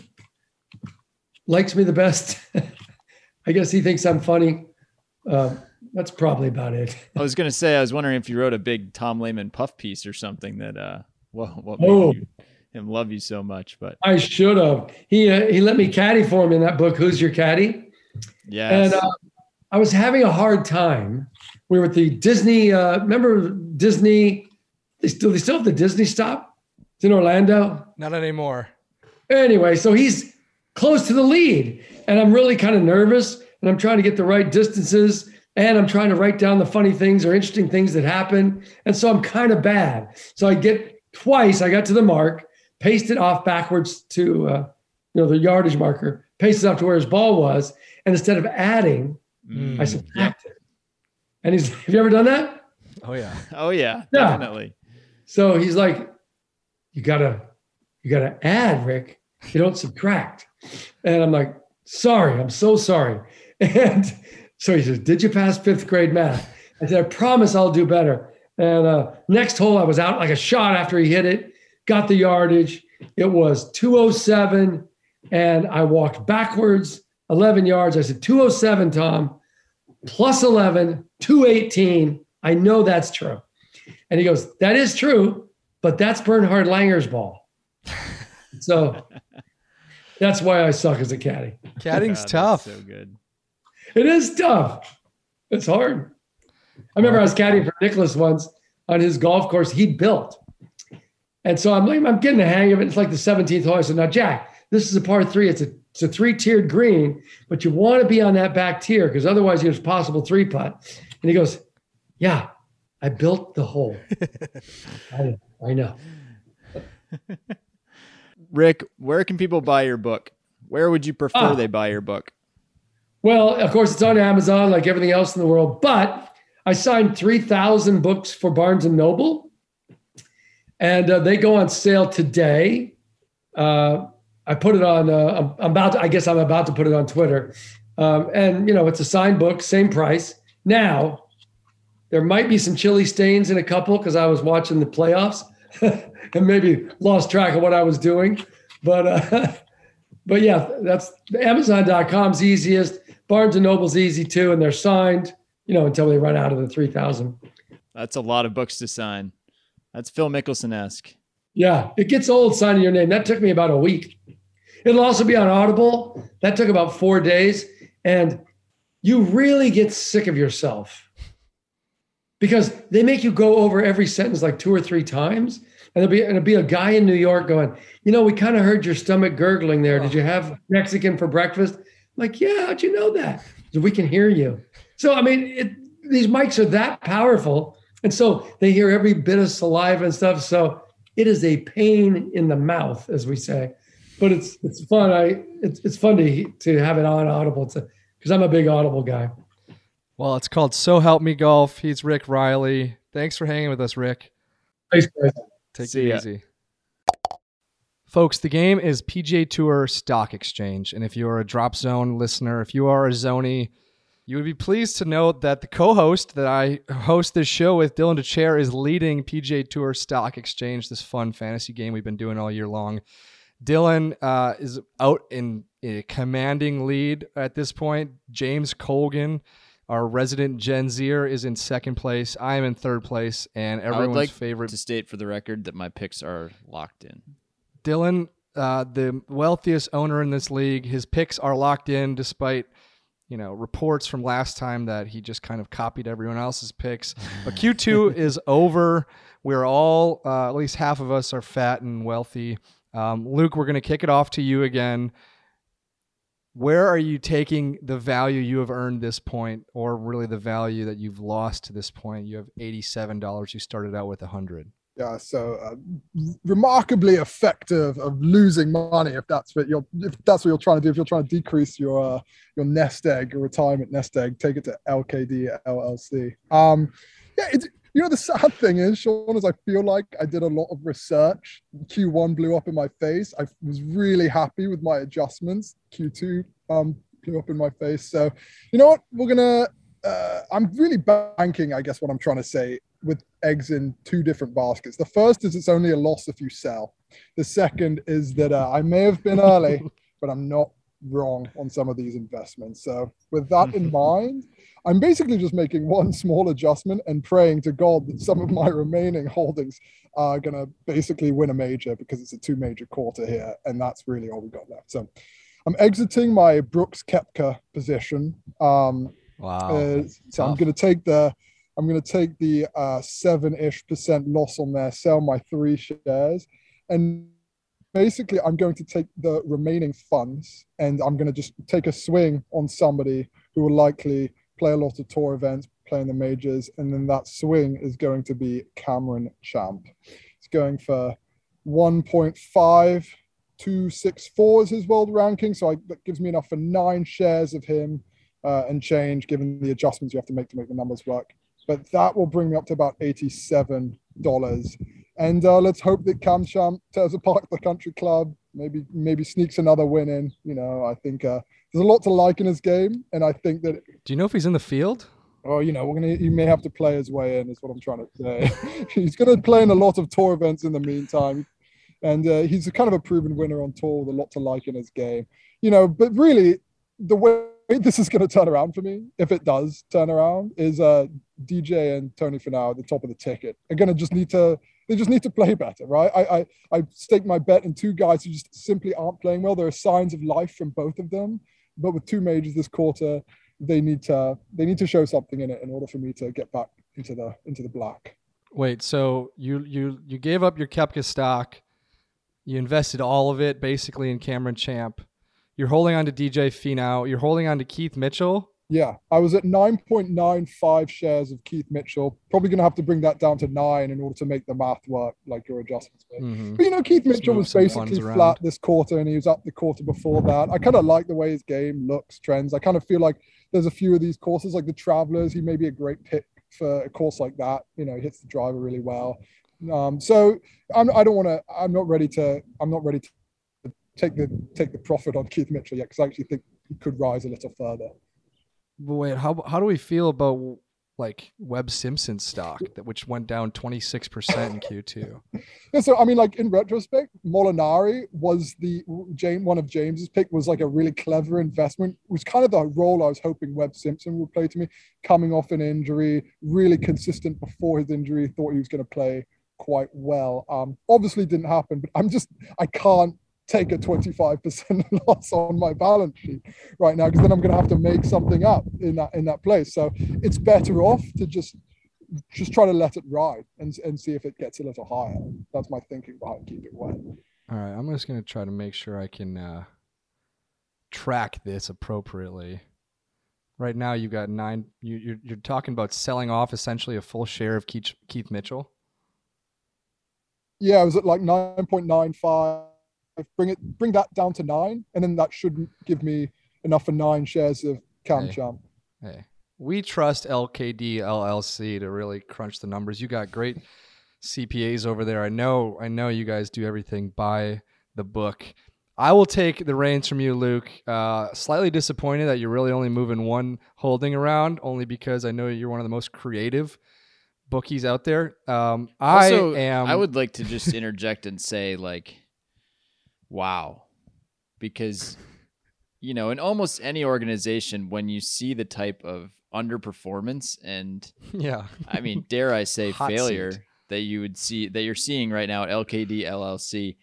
likes me the best. <laughs> I guess he thinks I'm funny. Uh, that's probably about it. I was gonna say, I was wondering if you wrote a big Tom Lehman puff piece or something that, uh, well, what made Oh. you, him love you so much? But I should have. He uh, he let me caddy for him in that book. Who's your caddy? yes, And uh, I was having a hard time. We were at the Disney. Uh, remember Disney? They still they still have the Disney stop. It's in Orlando. Not anymore. Anyway, so he's close to the lead, and I'm really kind of nervous, and I'm trying to get the right distances, and I'm trying to write down the funny things or interesting things that happen, and so I'm kind of bad. So I get twice. I got to the mark, pasted off backwards to uh, you know the yardage marker, pasted off to where his ball was, and instead of adding, Mm, I subtracted. And he's, <laughs> have you ever done that? Oh yeah. <laughs> oh yeah, Yeah. definitely. So he's like, you gotta, you gotta add, Rick. You don't subtract. And I'm like, sorry, I'm so sorry. <laughs> And so he says, did you pass fifth grade math? I said, I promise I'll do better. And uh, next hole, I was out like a shot after he hit it, got the yardage. It was 207, and I walked backwards 11 yards. I said, 207, Tom, plus 11, 218. I know that's true. And he goes, That is true, but that's Bernhard Langer's ball. so <laughs> that's why I suck as a caddy. Caddying's God, tough. So good. It is tough. It's hard. I remember I was caddying for Nicklaus once on his golf course he'd built. And so I'm like, I'm getting the hang of it. It's like the 17th hole. I said, now, Jack, this is a par three. It's a it's a three-tiered green, but you want to be on that back tier because otherwise there's possible three putt. And he goes, Yeah, I built the hole. <laughs> I, I know. Rick, where can people buy your book? Where would you prefer Ah. they buy your book? Well, of course, it's on Amazon like everything else in the world, but I signed 3,000 books for Barnes and Noble, and uh, they go on sale today. Uh, I put it on, uh, I'm about to, I guess I'm about to put it on Twitter. Um, and, you know, it's a signed book, same price. Now, there might be some chili stains in a couple because I was watching the playoffs <laughs> and maybe lost track of what I was doing. But, uh, <laughs> but yeah, that's Amazon.com's easiest. Barnes and Noble's easy too, and they're signed, you know, until they run out of the 3,000. That's a lot of books to sign. That's Phil Mickelson esque. Yeah, it gets old signing your name. That took me about a week. It'll also be on Audible. That took about four days. And you really get sick of yourself because they make you go over every sentence like two or three times. And there'll be and there'll be a guy in New York going, you know, we kind of heard your stomach gurgling there. Did you have Mexican for breakfast? I'm like, yeah, how'd you know that? So we can hear you. So I mean, it, these mics are that powerful, and so they hear every bit of saliva and stuff. So it is a pain in the mouth, as we say, but it's it's fun. I it's it's fun to to have it on Audible to, because I'm a big Audible guy. Well, it's called So Help Me Golf. He's Rick Reilly. Thanks for hanging with us, Rick. Thanks, guys. Take See it ya. easy. Folks, the game is PGA Tour Stock Exchange. And if you're a Drop Zone listener, if you are a Zony, you would be pleased to note that the co host that I host this show with, Dylan Dethier, is leading PGA Tour Stock Exchange, this fun fantasy game we've been doing all year long. Dylan uh, is out in a commanding lead at this point. James Colgan, our resident Gen Zer, is in second place. I am in third place, and I would everyone's like favorite to state for the record that my picks are locked in. Dylan, uh, the wealthiest owner in this league, his picks are locked in despite you know reports from last time that he just kind of copied everyone else's picks. But <laughs> Q2 is over. We're all, uh, at least half of us, are fat and wealthy. Um, Luke, we're going to kick it off to you again. Where are you taking the value you have earned this point, or really the value that you've lost to this point? You have eighty-seven dollars. You started out with a hundred. So uh, remarkably effective of losing money if that's what you're if that's what you're trying to do. If you're trying to decrease your uh, your nest egg, your retirement nest egg, take it to LKD LLC. Um, yeah, it's, you know the sad thing is, Sean, is I feel like I did a lot of research. Q1 blew up in my face. I was really happy with my adjustments. Q2 um, blew up in my face. So, you know what? We're gonna. Uh, I'm really banking, I guess, what I'm trying to say with eggs in two different baskets. The first is it's only a loss if you sell. The second is that uh, I may have been early, <laughs> but I'm not wrong on some of these investments. So with that in <laughs> mind, I'm basically just making one small adjustment and praying to God that some of my remaining holdings are going to basically win a major because it's a two major quarter here. And that's really all we got left. So I'm exiting my Brooks Koepka position. Um, Wow. uh, so I'm going to take the I'm going to take the uh, seven-ish percent loss on there, sell my three shares, and basically I'm going to take the remaining funds and I'm going to just take a swing on somebody who will likely play a lot of tour events, play in the majors, and then that swing is going to be Cameron Champ. It's going for 1.5264 is his world ranking, so I, that gives me enough for nine shares of him uh, and change, given the adjustments you have to make to make the numbers work. But that will bring me up to about eighty-seven dollars. And uh, let's hope that Cam Champ tears apart the country club. Maybe maybe sneaks another win in. You know, I think uh, there's a lot to like in his game, and I think that Do you know if he's in the field? oh, you know, we're gonna you may have to play his way in. Is what I'm trying to say. <laughs> he's gonna play in a lot of tour events in the meantime, and uh, he's a kind of a proven winner on tour with a lot to like in his game. You know, but really, the way this is going to turn around for me, if it does turn around, is uh, DJ and Tony Finau at the top of the ticket are going to just need to. They just need to play better, right? I, I I stake my bet in two guys who just simply aren't playing well. There are signs of life from both of them, but with two majors this quarter, they need to they need to show something in it in order for me to get back into the into the black. Wait, so you you you gave up your Koepka stock, you invested all of it basically in Cameron Champ. You're holding on to DJ Finau. You're holding on to Keith Mitchell. Yeah, I was at 9.95 shares of Keith Mitchell. Probably going to have to bring that down to nine in order to make the math work, like your adjustments. Mhm. But you know, Keith Mitchell was basically flat this quarter, and he was up the quarter before that. I kind of like the way his game looks, trends. I kind of feel like there's a few of these courses, like the Travelers. He may be a great pick for a course like that. You know, he hits the driver really well. Um, so I'm, I don't want to. I'm not ready to. I'm not ready to take the take the profit on Keith Mitchell yet because I actually think he could rise a little further. But wait, how how do we feel about like Webb Simpson stock that which went down 26% in Q2? <laughs> Yeah, so I mean, like in retrospect, Molinari was the James one of James's pick was like a really clever investment. It was kind of the role I was hoping Webb Simpson would play to me, coming off an injury, really consistent before his injury. Thought he was going to play quite well. Um, obviously didn't happen, but I'm just I can't take a 25% <laughs> loss on my balance sheet right now because then I'm going to have to make something up in that in that place. So it's better off to just just try to let it ride and and see if it gets a little higher. That's my thinking behind keep it wet. All right, I'm just gonna try to make sure I can uh, track this appropriately. Right now, you've got nine. You, you're you're talking about selling off essentially a full share of Keith, Keith Mitchell. Yeah, I was at like nine point nine five. Bring it, bring that down to nine, and then that should give me enough for nine shares of Cam Hey. Champ. Hey, we trust LKD LLC to really crunch the numbers. You got great CPAs over there. I know. I know you guys do everything by the book. I will take the reins from you, Luke. Uh, slightly disappointed that you're really only moving one holding around, only because I know you're one of the most creative bookies out there. Um, I Also, am. I would like to just <laughs> interject and say, like, wow, because you know, in almost any organization, when you see the type of underperformance and <laughs> Yeah. I mean, dare I say, <laughs> failure seat. that you would see that you're seeing right now at LKD LLC,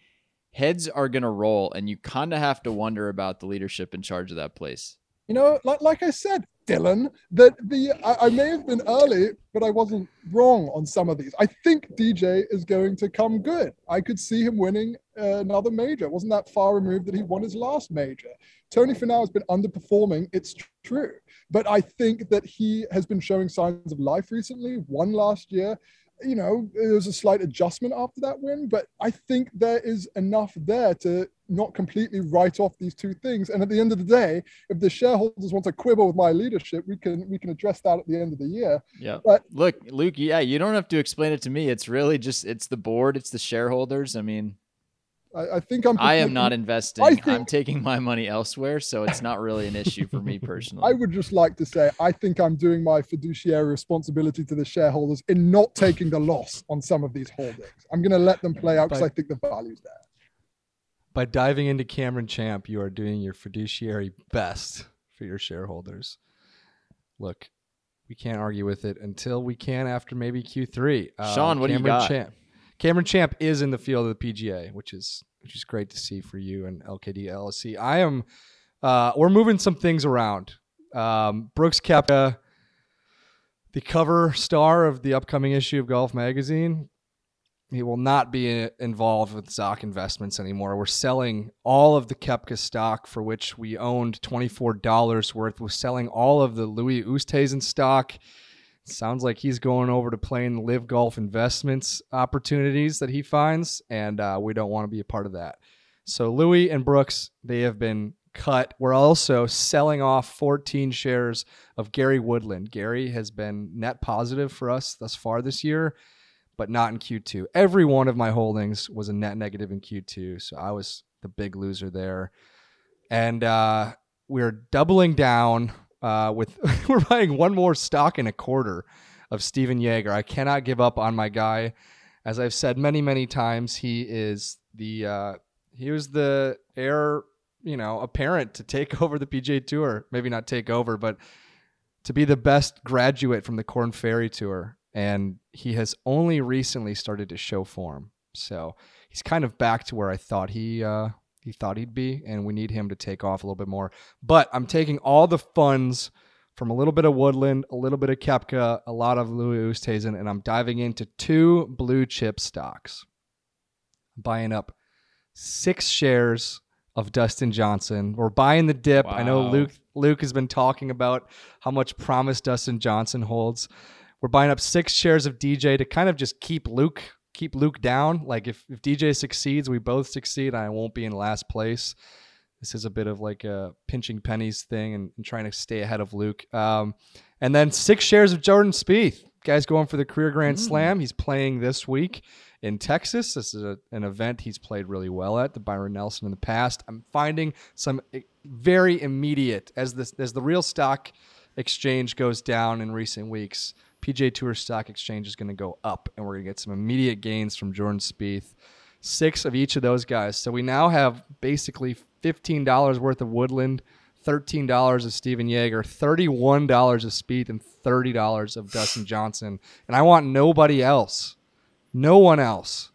heads are gonna roll, and you kind of have to wonder about the leadership in charge of that place. You know, like like I said, Dylan, that the I, I may have been early, but I wasn't wrong on some of these. I think DJ is going to come good. I could see him winning uh, another major. It wasn't that far removed that he won his last major. Tony Finau has been underperforming. It's true, but I think that he has been showing signs of life recently. Won last year. You know, there was a slight adjustment after that win, but I think there is enough there to not completely write off these two things. And at the end of the day, if the shareholders want to quibble with my leadership, we can we can address that at the end of the year. Yeah. But Look, Luke, yeah, you don't have to explain it to me. It's really just it's the board, it's the shareholders. I mean, I, I think I'm. I am not investing. I think- I'm taking my money elsewhere, so it's not really an issue for me personally. I would just like to say I think I'm doing my fiduciary responsibility to the shareholders in not taking the loss on some of these holdings. I'm going to let them play out because I think the value's there. By diving into Cameron Champ, you are doing your fiduciary best for your shareholders. Look, we can't argue with it until we can after maybe Q3. Uh, Sean, what do you Cameron got? Champ. Cameron Champ is in the field of the PGA, which is which is great to see for you and LKD LLC. I am. Uh, we're moving some things around. Um, Brooks Koepka, the cover star of the upcoming issue of Golf Magazine, he will not be uh, involved with Zak Investments anymore. We're selling all of the Koepka stock for which we owned $24 worth. We're selling all of the Louis Oosthuizen stock. Sounds like he's going over to playing LIV Golf Investments opportunities that he finds, and uh, we don't want to be a part of that. So Louis and Brooks, they have been cut. We're also selling off 14 shares of Gary Woodland. Gary has been net positive for us thus far this year but not in Q2. Every one of my holdings was a net negative in Q2, so I was the big loser there. And uh, we're doubling down uh, with <laughs> we're buying one more stock in a quarter of Stephan Jaeger. I cannot give up on my guy. As I've said many, many times, he is the uh, he was the heir, you know, apparent to take <laughs> over the PGA Tour. Maybe not take over, but to be the best graduate from the Corn Ferry Tour and he has only recently started to show form. So he's kind of back to where I thought he uh, he thought he'd be, and we need him to take off a little bit more. But I'm taking all the funds from a little bit of Woodland, a little bit of Koepka, a lot of Louis Oosthuizen, and I'm diving into two blue chip stocks. Buying up six shares of Dustin Johnson. We're buying the dip. I know Luke Luke has been talking about how much promise Dustin Johnson holds. We're buying up six shares of DJ to kind of just keep Luke keep Luke down. Like if, if DJ succeeds, we both succeed. I won't be in last place. This is a bit of like a pinching pennies thing and, and trying to stay ahead of Luke. Um, and then six shares of Jordan Spieth. Guy's going for the career Grand Slam. He's playing this week in Texas. This is a, an event he's played really well at, the Byron Nelson in the past. I'm finding some eh, very immediate as this as the real stock exchange goes down in recent weeks. PGA Tour Stock Exchange is going to go up, and we're going to get some immediate gains from Jordan Spieth. Six of each of those guys. So we now have basically fifteen dollars worth of Woodland, thirteen dollars of Stephan Jaeger, thirty-one dollars of Spieth, and thirty dollars of Dustin Johnson. And I want nobody else, no one else.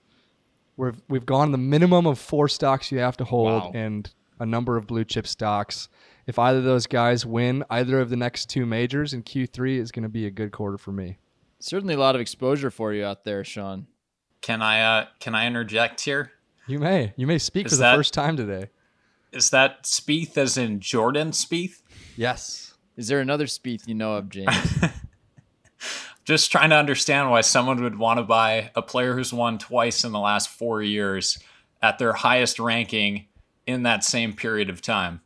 We've we've gone the minimum of four stocks you have to hold, Wow. and a number of blue chip stocks. If either of those guys win either of the next two majors in Q3, is going to be a good quarter for me. Certainly a lot of exposure for you out there, Sean. Can I uh can I interject here? You may. You may speak Is for the first time today. Is that Spieth as in Jordan Spieth? Yes. Is there another Spieth you know of, James? <laughs> Just trying to understand why someone would want to buy a player who's won twice in the last four years at their highest ranking in that same period of time.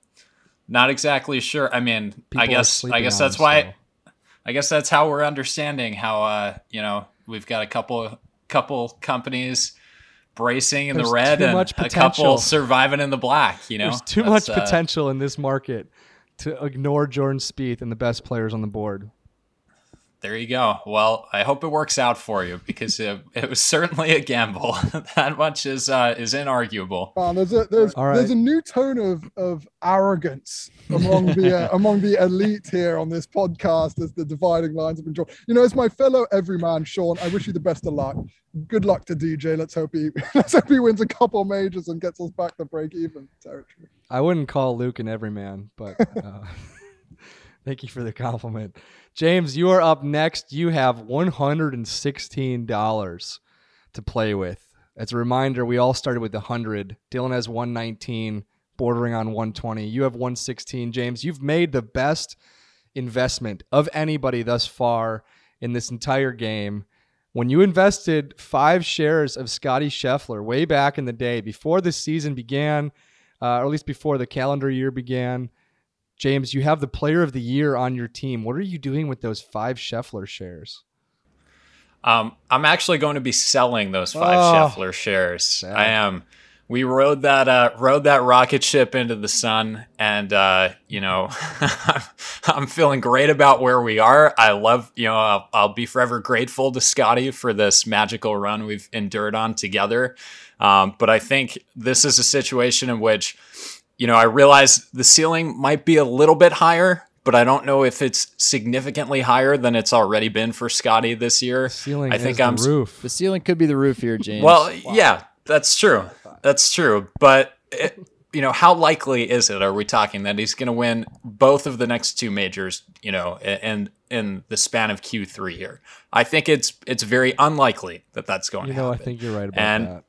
Not exactly sure. I mean, People I guess I guess that's why so. I guess that's how we're understanding how uh, you know, we've got a couple couple companies bracing in There's the red and a couple surviving in the black, you know. There's too That's, much uh, potential in this market to ignore Jordan Spieth and the best players on the board. There you go. Well, I hope it works out for you because it, it was certainly a gamble. <laughs> that much is uh, is inarguable. Man, there's a there's All right. there's a new tone of of arrogance among the uh, <laughs> among the elite here on this podcast as the dividing lines have been drawn. You know, as my fellow everyman, Sean, I wish you the best of luck. Good luck to DJ. Let's hope he <laughs> let's hope he wins a couple majors and gets us back to break even territory. I wouldn't call Luke an everyman, but uh, thank you for the compliment. James, you are up next. You have $116 to play with. As a reminder, we all started with 100. Dylan has 119, bordering on 120. You have 116. James, you've made the best investment of anybody thus far in this entire game. When you invested five shares of Scotty Scheffler way back in the day, before the season began, uh, or at least before the calendar year began, James, you have the player of the year on your team. What are you doing with those five Scheffler shares? Um, I'm actually going to be selling those five Oh. Scheffler shares. I am. We rode that uh, rode that rocket ship into the sun, and uh, you know, <laughs> I'm feeling great about where we are. I love, you know, I'll, I'll be forever grateful to Scotty for this magical run we've endured on together. Um, but I think this is a situation in which, you know, I realize the ceiling might be a little bit higher, but I don't know if it's significantly higher than it's already been for Scotty this year. Ceiling I is think the I'm roof. the ceiling could be the roof here, James. well, yeah, that's true. That's true. But it, you know, how likely is it? Are we talking that he's going to win both of the next two majors? You know, and in the span of Q three here, I think it's it's very unlikely that that's going You to know, I think you're right about And that.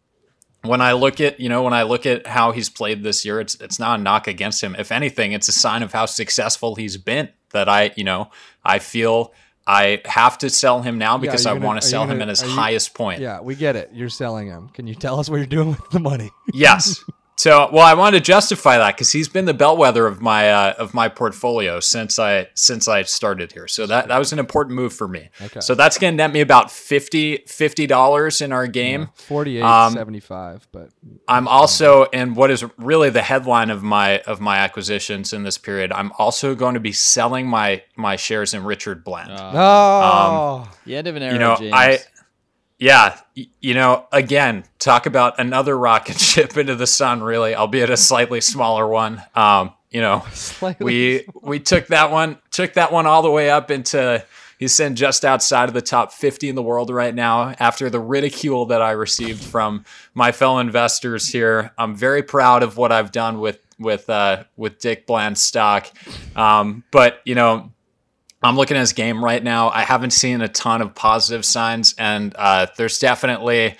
When I look at you know when I look at how he's played this year, it's it's not a knock against him. If anything, it's a sign of how successful he's been. That I you know I feel I have to sell him now because you're I want to sell him gonna- at his you- highest point. Yeah, we get it. You're selling him. Can you tell us what you're doing with the money? Yes. <laughs> So, well, I want to justify that because he's been the bellwether of my uh, of my portfolio since I since I started here. So that that was an important move for me. Okay. So that's going to net me about 50 dollars in our game. 48, Um, 75, but I'm also, and what is really the headline of my of my acquisitions in this period, I'm also going to be selling my my shares in Richard Bland. Uh, no. the end of an era, you know, James. I yeah, y- you know, again, talk about another rocket <laughs> ship into the sun. Really, albeit a slightly smaller one. Um, you know, Slightly we we took that one took that one all the way up into he's sitting just outside of the top 50 in the world right now after the ridicule that I received from my fellow investors here. I'm very proud of what I've done with with uh, with Dick Bland's stock, um, but you know. I'm looking at his game right now. I haven't seen a ton of positive signs, and uh, there's definitely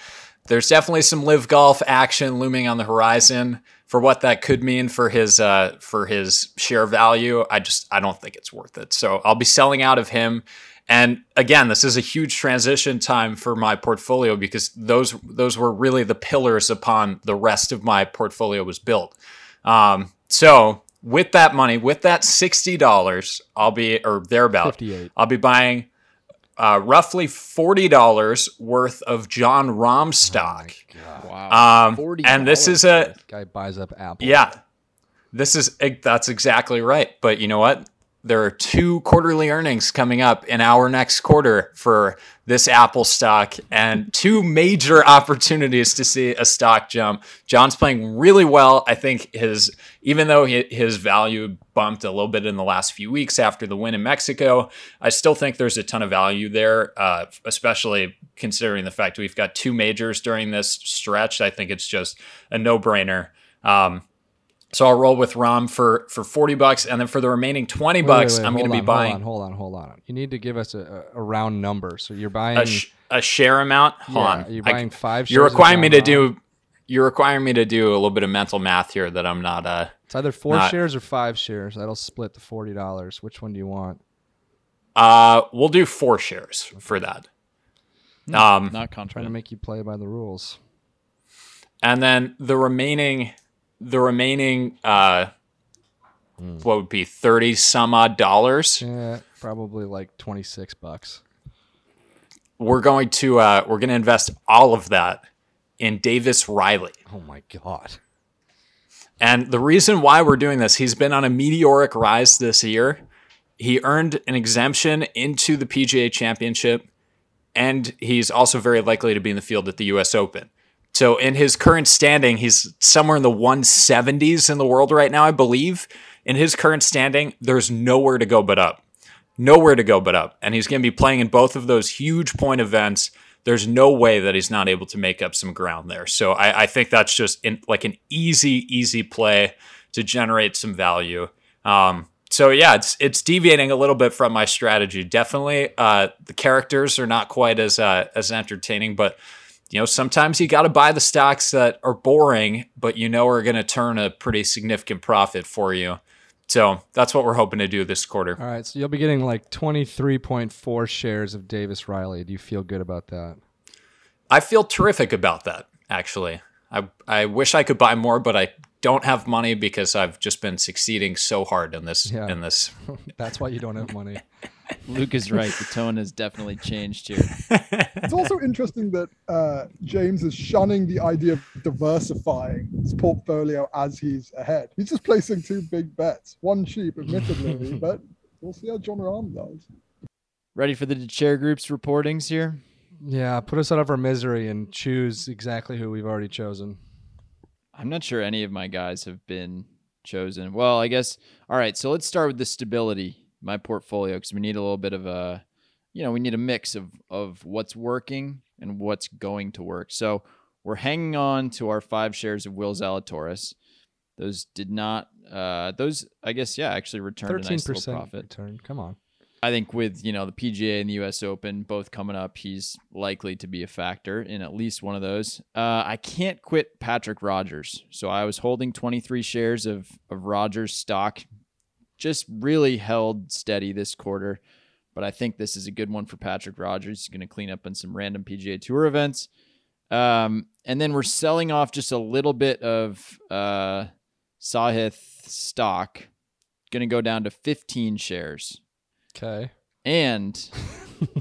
there's definitely some LIV Golf action looming on the horizon for what that could mean for his uh, for his share value. I just I don't think it's worth it. So I'll be selling out of him. And again, this is a huge transition time for my portfolio because those those were really the pillars upon the rest of my portfolio was built. Um, so with that money, with that sixty dollars, I'll be or thereabout, 58. I'll be buying uh, roughly forty dollars worth of Jon Rahm stock. wow. Um, $40 and this is a Guy buys up Apple. yeah, this is that's exactly right. But you know what? There are two quarterly earnings coming up in our next quarter for this Apple stock, and two major <laughs> opportunities to see a stock jump. Jon's playing really well. I think his even though his value bumped a little bit in the last few weeks after the win in Mexico, I still think there's a ton of value there, uh, especially considering the fact we've got two majors during this stretch. I think it's just a no brainer. Um, So I'll roll with Rahm for for 40 bucks and then for the remaining 20 Wait, bucks wait, wait, I'm going to be on, buying Hold on, hold on, hold on. You need to give us a, a a round number. So you're buying. a, sh- a share amount. Hold Yeah, on. you're I- buying five You're shares requiring me to do you're requiring me to do a little bit of mental math here that I'm not uh It's either four not- shares or five shares. That'll split the forty dollars. Which one do you want? uh we'll do 4 shares for that. Um Not Trying to make you play by the rules. and then the remaining the remaining uh what would be 30 some odd dollars Yeah, probably like twenty six bucks. we're going to uh we're going to invest all of that in Davis Riley. Oh my god. And the reason why we're doing this, he's been on a meteoric rise this year. He earned an exemption into the PGA Championship, and he's also very likely to be in the field at the US Open. So, in his current standing, he's somewhere in the 170s in the world right now, I believe. In his current standing, there's nowhere to go but up. Nowhere to go but up. And he's going to be playing in both of those huge point events. There's no way that he's not able to make up some ground there. So I, I think that's just in, like an easy, easy play to generate some value. Um, so yeah, it's it's deviating a little bit from my strategy. Definitely, uh, the characters are not quite as uh, as entertaining, but you know sometimes you got to buy the stocks that are boring, but you know are going to turn a pretty significant profit for you. So that's what we're hoping to do this quarter. All right, so you'll be getting like twenty three point four shares of Davis Riley. Do you feel good about that? I feel terrific about that. Actually, I I wish I could buy more, but I don't have money because I've just been succeeding so hard in this Yeah. in this. <laughs> That's why you don't have money. <laughs> Luke is right. The tone has definitely changed here. <laughs> It's also interesting that uh, James is shunning the idea of diversifying his portfolio as he's ahead. He's just placing two big bets, one cheap, admittedly, <laughs> but we'll see how Jon Rahm does. Ready for the chair groups reportings here? Yeah, put us out of our misery and choose exactly who we've already chosen. I'm not sure any of my guys have been chosen. Well, I guess. All right, so let's start with the stability, my portfolio, because we need a little bit of a, you know, we need a mix of of what's working and what's going to work. So we're hanging on to our five shares of Will Zalatoris. Those did not. Uh, those I guess yeah actually returned a Thirteen nice little percent profit. return. Come on. I think with you know the PGA and the U.S. Open both coming up, he's likely to be a factor in at least one of those. Uh, I can't quit Patrick Rodgers, so I was holding 23 shares of of Rodgers stock, just really held steady this quarter. But I think this is a good one for Patrick Rodgers. He's going to clean up on some random PGA Tour events, um, and then we're selling off just a little bit of uh, Sahith stock. Going to go down to 15 shares. Okay. And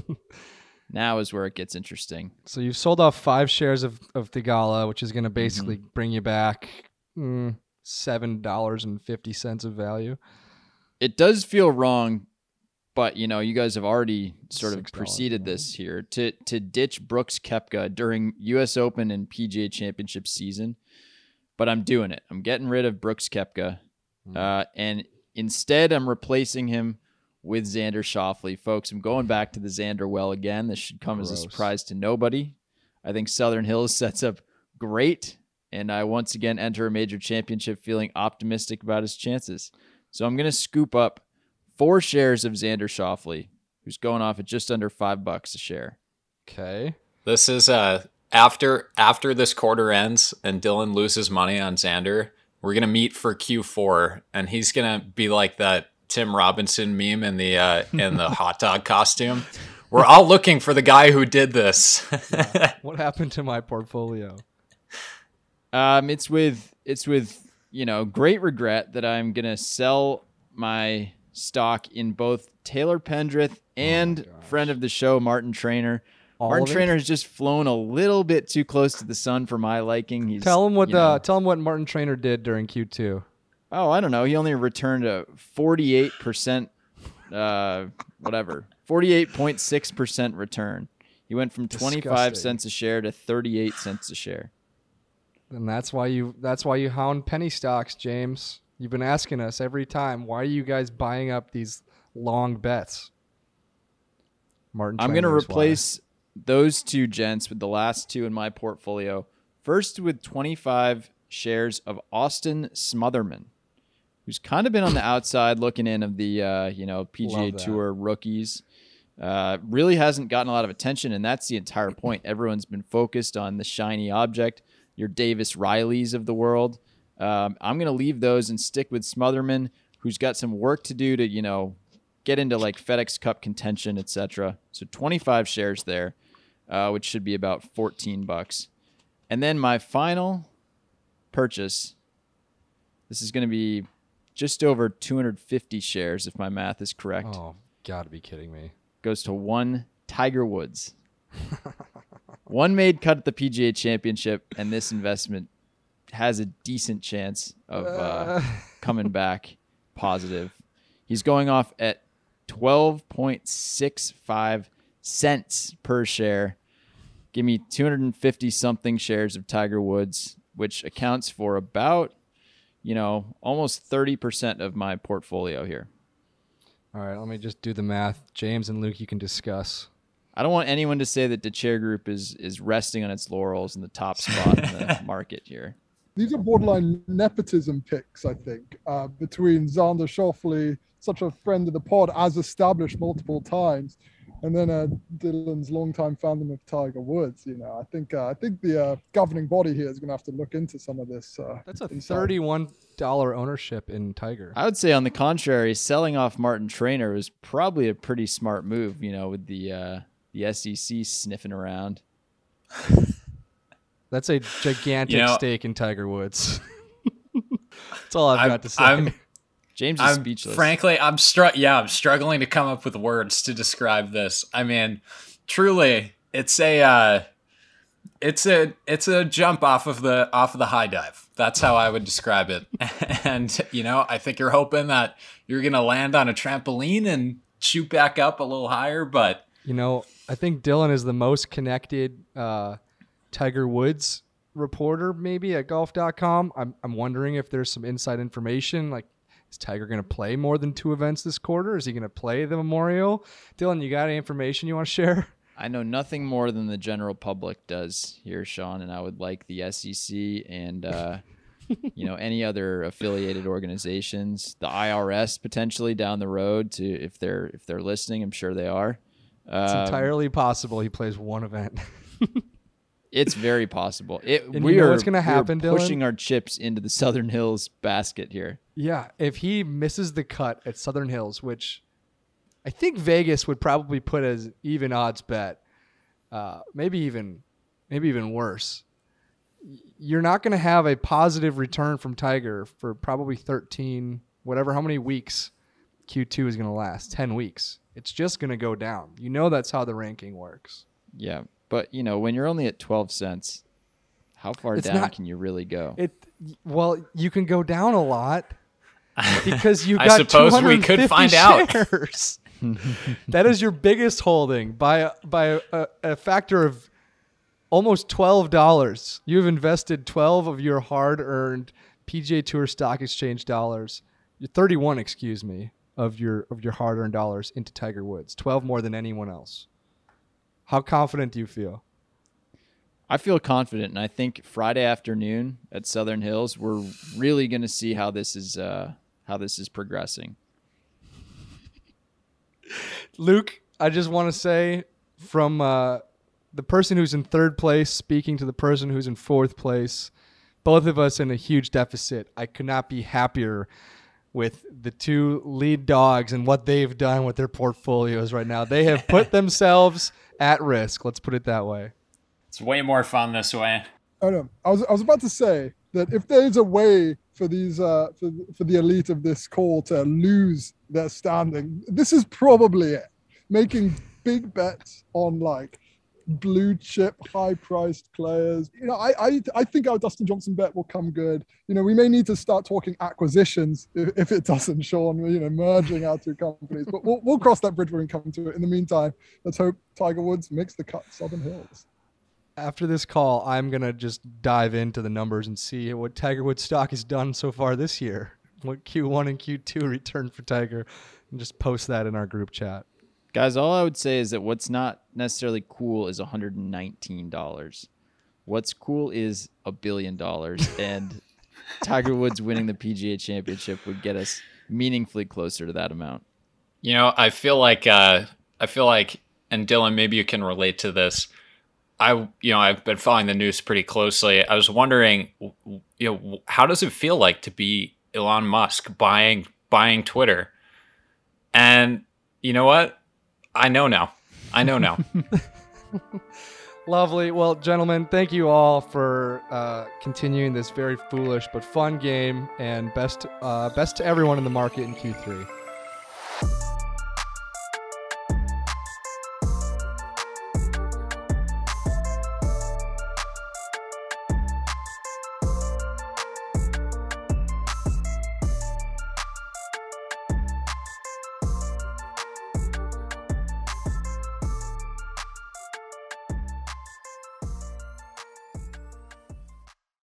<laughs> now is where it gets interesting. So you've sold off five shares of of Theegala, which is going Mm-hmm. to basically bring you back mm, seven dollars and fifty cents of value. It does feel wrong, but you know, you guys have already sort of preceded more. this here to to ditch Brooks Koepka during US Open and PGA Championship season. But I'm doing it. I'm getting rid of Brooks Koepka. Hmm. Uh, and instead I'm replacing him with Xander Schauffele. Folks, I'm going back to the Xander well again. This should come as a surprise to nobody. I think Southern Hills <laughs> sets up great, and I once again enter a major championship feeling optimistic about his chances. So I'm going to scoop up four shares of Xander Schauffele, who's going off at just under five bucks a share. Okay. This is uh after after this quarter ends and Dylan loses money on Xander, we're gonna meet for Q4, and he's gonna be like that Tim Robinson meme in the uh, in the <laughs> hot dog costume. We're all looking for the guy who did this. <laughs> What happened to my portfolio? Um, it's with it's with you know great regret that I'm gonna sell my stock in both Taylor Pendrith and friend of the show Martin Trainer. All Martin? Trainer has just flown a little bit too close to the sun for my liking. He's Tell him what uh, tell him what Martin Trainer did during Q two. Oh, I don't know. He only returned a 48%, uh, whatever, 48.6% return. He went from 25 Disgusting. cents a share to 38 cents a share. And that's why you that's why you hound penny stocks, James. You've been asking us every time, why are you guys buying up these long bets? Martin I'm going to Trainer's why. replace those two gents with the last two in my portfolio. First with 25 shares of Austin Smotherman, who's kind of been on the outside looking in of the uh, you know PGA Tour rookies. Uh, really hasn't gotten a lot of attention, and that's the entire point. Everyone's been focused on the shiny object, your Davis Rileys of the world. Um, I'm going to leave those and stick with Smotherman, who's got some work to do to, you know, get into like FedEx Cup contention, etc. So 25 shares there, uh, which should be about 14 bucks. And then my final purchase. This is going to be just over 250 shares, if my math is correct. Oh, gotta be kidding me. Goes to one Tiger Woods. <laughs> one made cut at the PGA Championship, and this investment has a decent chance of uh, <laughs> coming back positive. He's going off at 12.65 cents per share. Give me 250 something shares of Tiger Woods, which accounts for about, you know, almost 30% of my portfolio here. All right, let me just do the math. James and Luke, you can discuss. I don't want anyone to say that the chair group is is resting on its laurels in the top spot in the <laughs> market here. These are borderline nepotism picks, I think, uh, between Xander Schauffele, such a friend of the pod, as established multiple times, and then uh, Dylan's longtime fandom of Tiger Woods. You know, I think uh, I think the uh, governing body here is going to have to look into some of this. Uh, That's a inside. thirty-one dollar ownership in Tiger. I would say, on the contrary, selling off Martin Trainer was probably a pretty smart move. You know, with the uh, the SEC sniffing around. <laughs> That's a gigantic You know- stake in Tiger Woods. <laughs> That's all I've I'm- got to say. I'm- James is I'm speechless. frankly, I'm str- yeah, I'm struggling to come up with words to describe this. I mean, truly, it's a uh, it's a it's a jump off of the off of the high dive. That's how I would describe it. <laughs> and you know, I think you're hoping that you're gonna land on a trampoline and shoot back up a little higher, but You know, I think Dylan is the most connected uh, Tiger Woods reporter, maybe at golf.com. I'm, I'm wondering if there's some inside information. Like, is Tiger going to play more than two events this quarter? Is he going to play the Memorial? Dylan, you got any information you want to share? I know nothing more than the general public does here, Sean, and I would like the SEC and uh, <laughs> you know any other affiliated organizations, the IRS potentially down the road to if they're if they're listening. I'm sure they are. It's Um, entirely possible he plays one event. <laughs> It's very possible. It And you know are what's we are happen, Dylan? pushing our chips into the Southern Hills basket here. Yeah, if he misses the cut at Southern Hills, which I think Vegas would probably put as even odds bet, uh, maybe even maybe even worse. You're not going to have a positive return from Tiger for probably 13, whatever, how many weeks Q2 is going to last? 10 weeks. It's just going to go down. You know that's how the ranking works. Yeah, but you know when you're only at 12 cents, how far It's down not- can you really go? It well, you can go down a lot <laughs> because you I got suppose we could 250 find out. shares. <laughs> that is your biggest holding by a, by a, a, a factor of almost twelve dollars. You've invested twelve of your hard-earned PGA Tour Stock Exchange dollars. Your thirty-one, excuse me, of your of your hard-earned dollars into Tiger Woods. Twelve more than anyone else. How confident do you feel? I feel confident, and I think Friday afternoon at Southern Hills, we're really going to see how this is uh, how this is progressing. <laughs> Luke, I just want to say from uh, the person who's in third place speaking to the person who's in fourth place, both of us in a huge deficit. I could not be happier with the two lead dogs and what they've done with their portfolios right now. They have put <laughs> themselves at risk. Let's put it that way. it's way more fun this way. Oh no, I was I was about to say that if there's a way for these uh for, for the elite of this call to lose their standing, this is probably it. Making big bets on like blue chip, high priced players. You know, I, I I think our Dustin Johnson bet will come good. You know, we may need to start talking acquisitions if, if it doesn't, Sean. You know, merging our two companies, but we'll we'll cross that bridge when we come to it. In the meantime, let's hope Tiger Woods makes the cut, Southern Hills. After this call, I'm going to just dive into the numbers and see what Tiger Woods stock has done so far this year. What Q1 and Q2 returned for Tiger and just post that in our group chat. Guys, all I would say is that what's not necessarily cool is $119. What's cool is a billion dollars, and <laughs> Tiger Woods winning the PGA Championship would get us meaningfully closer to that amount. You know, I feel like uh, I feel like, and Dylan, maybe you can relate to this. I, you know, I've been following the news pretty closely. I was wondering, you know, how does it feel like to be Elon Musk buying buying Twitter? And you know what? I know now. I know now. <laughs> Lovely. Well, gentlemen, thank you all for uh, continuing this very foolish but fun game, and best uh, best to everyone in the market in Q3.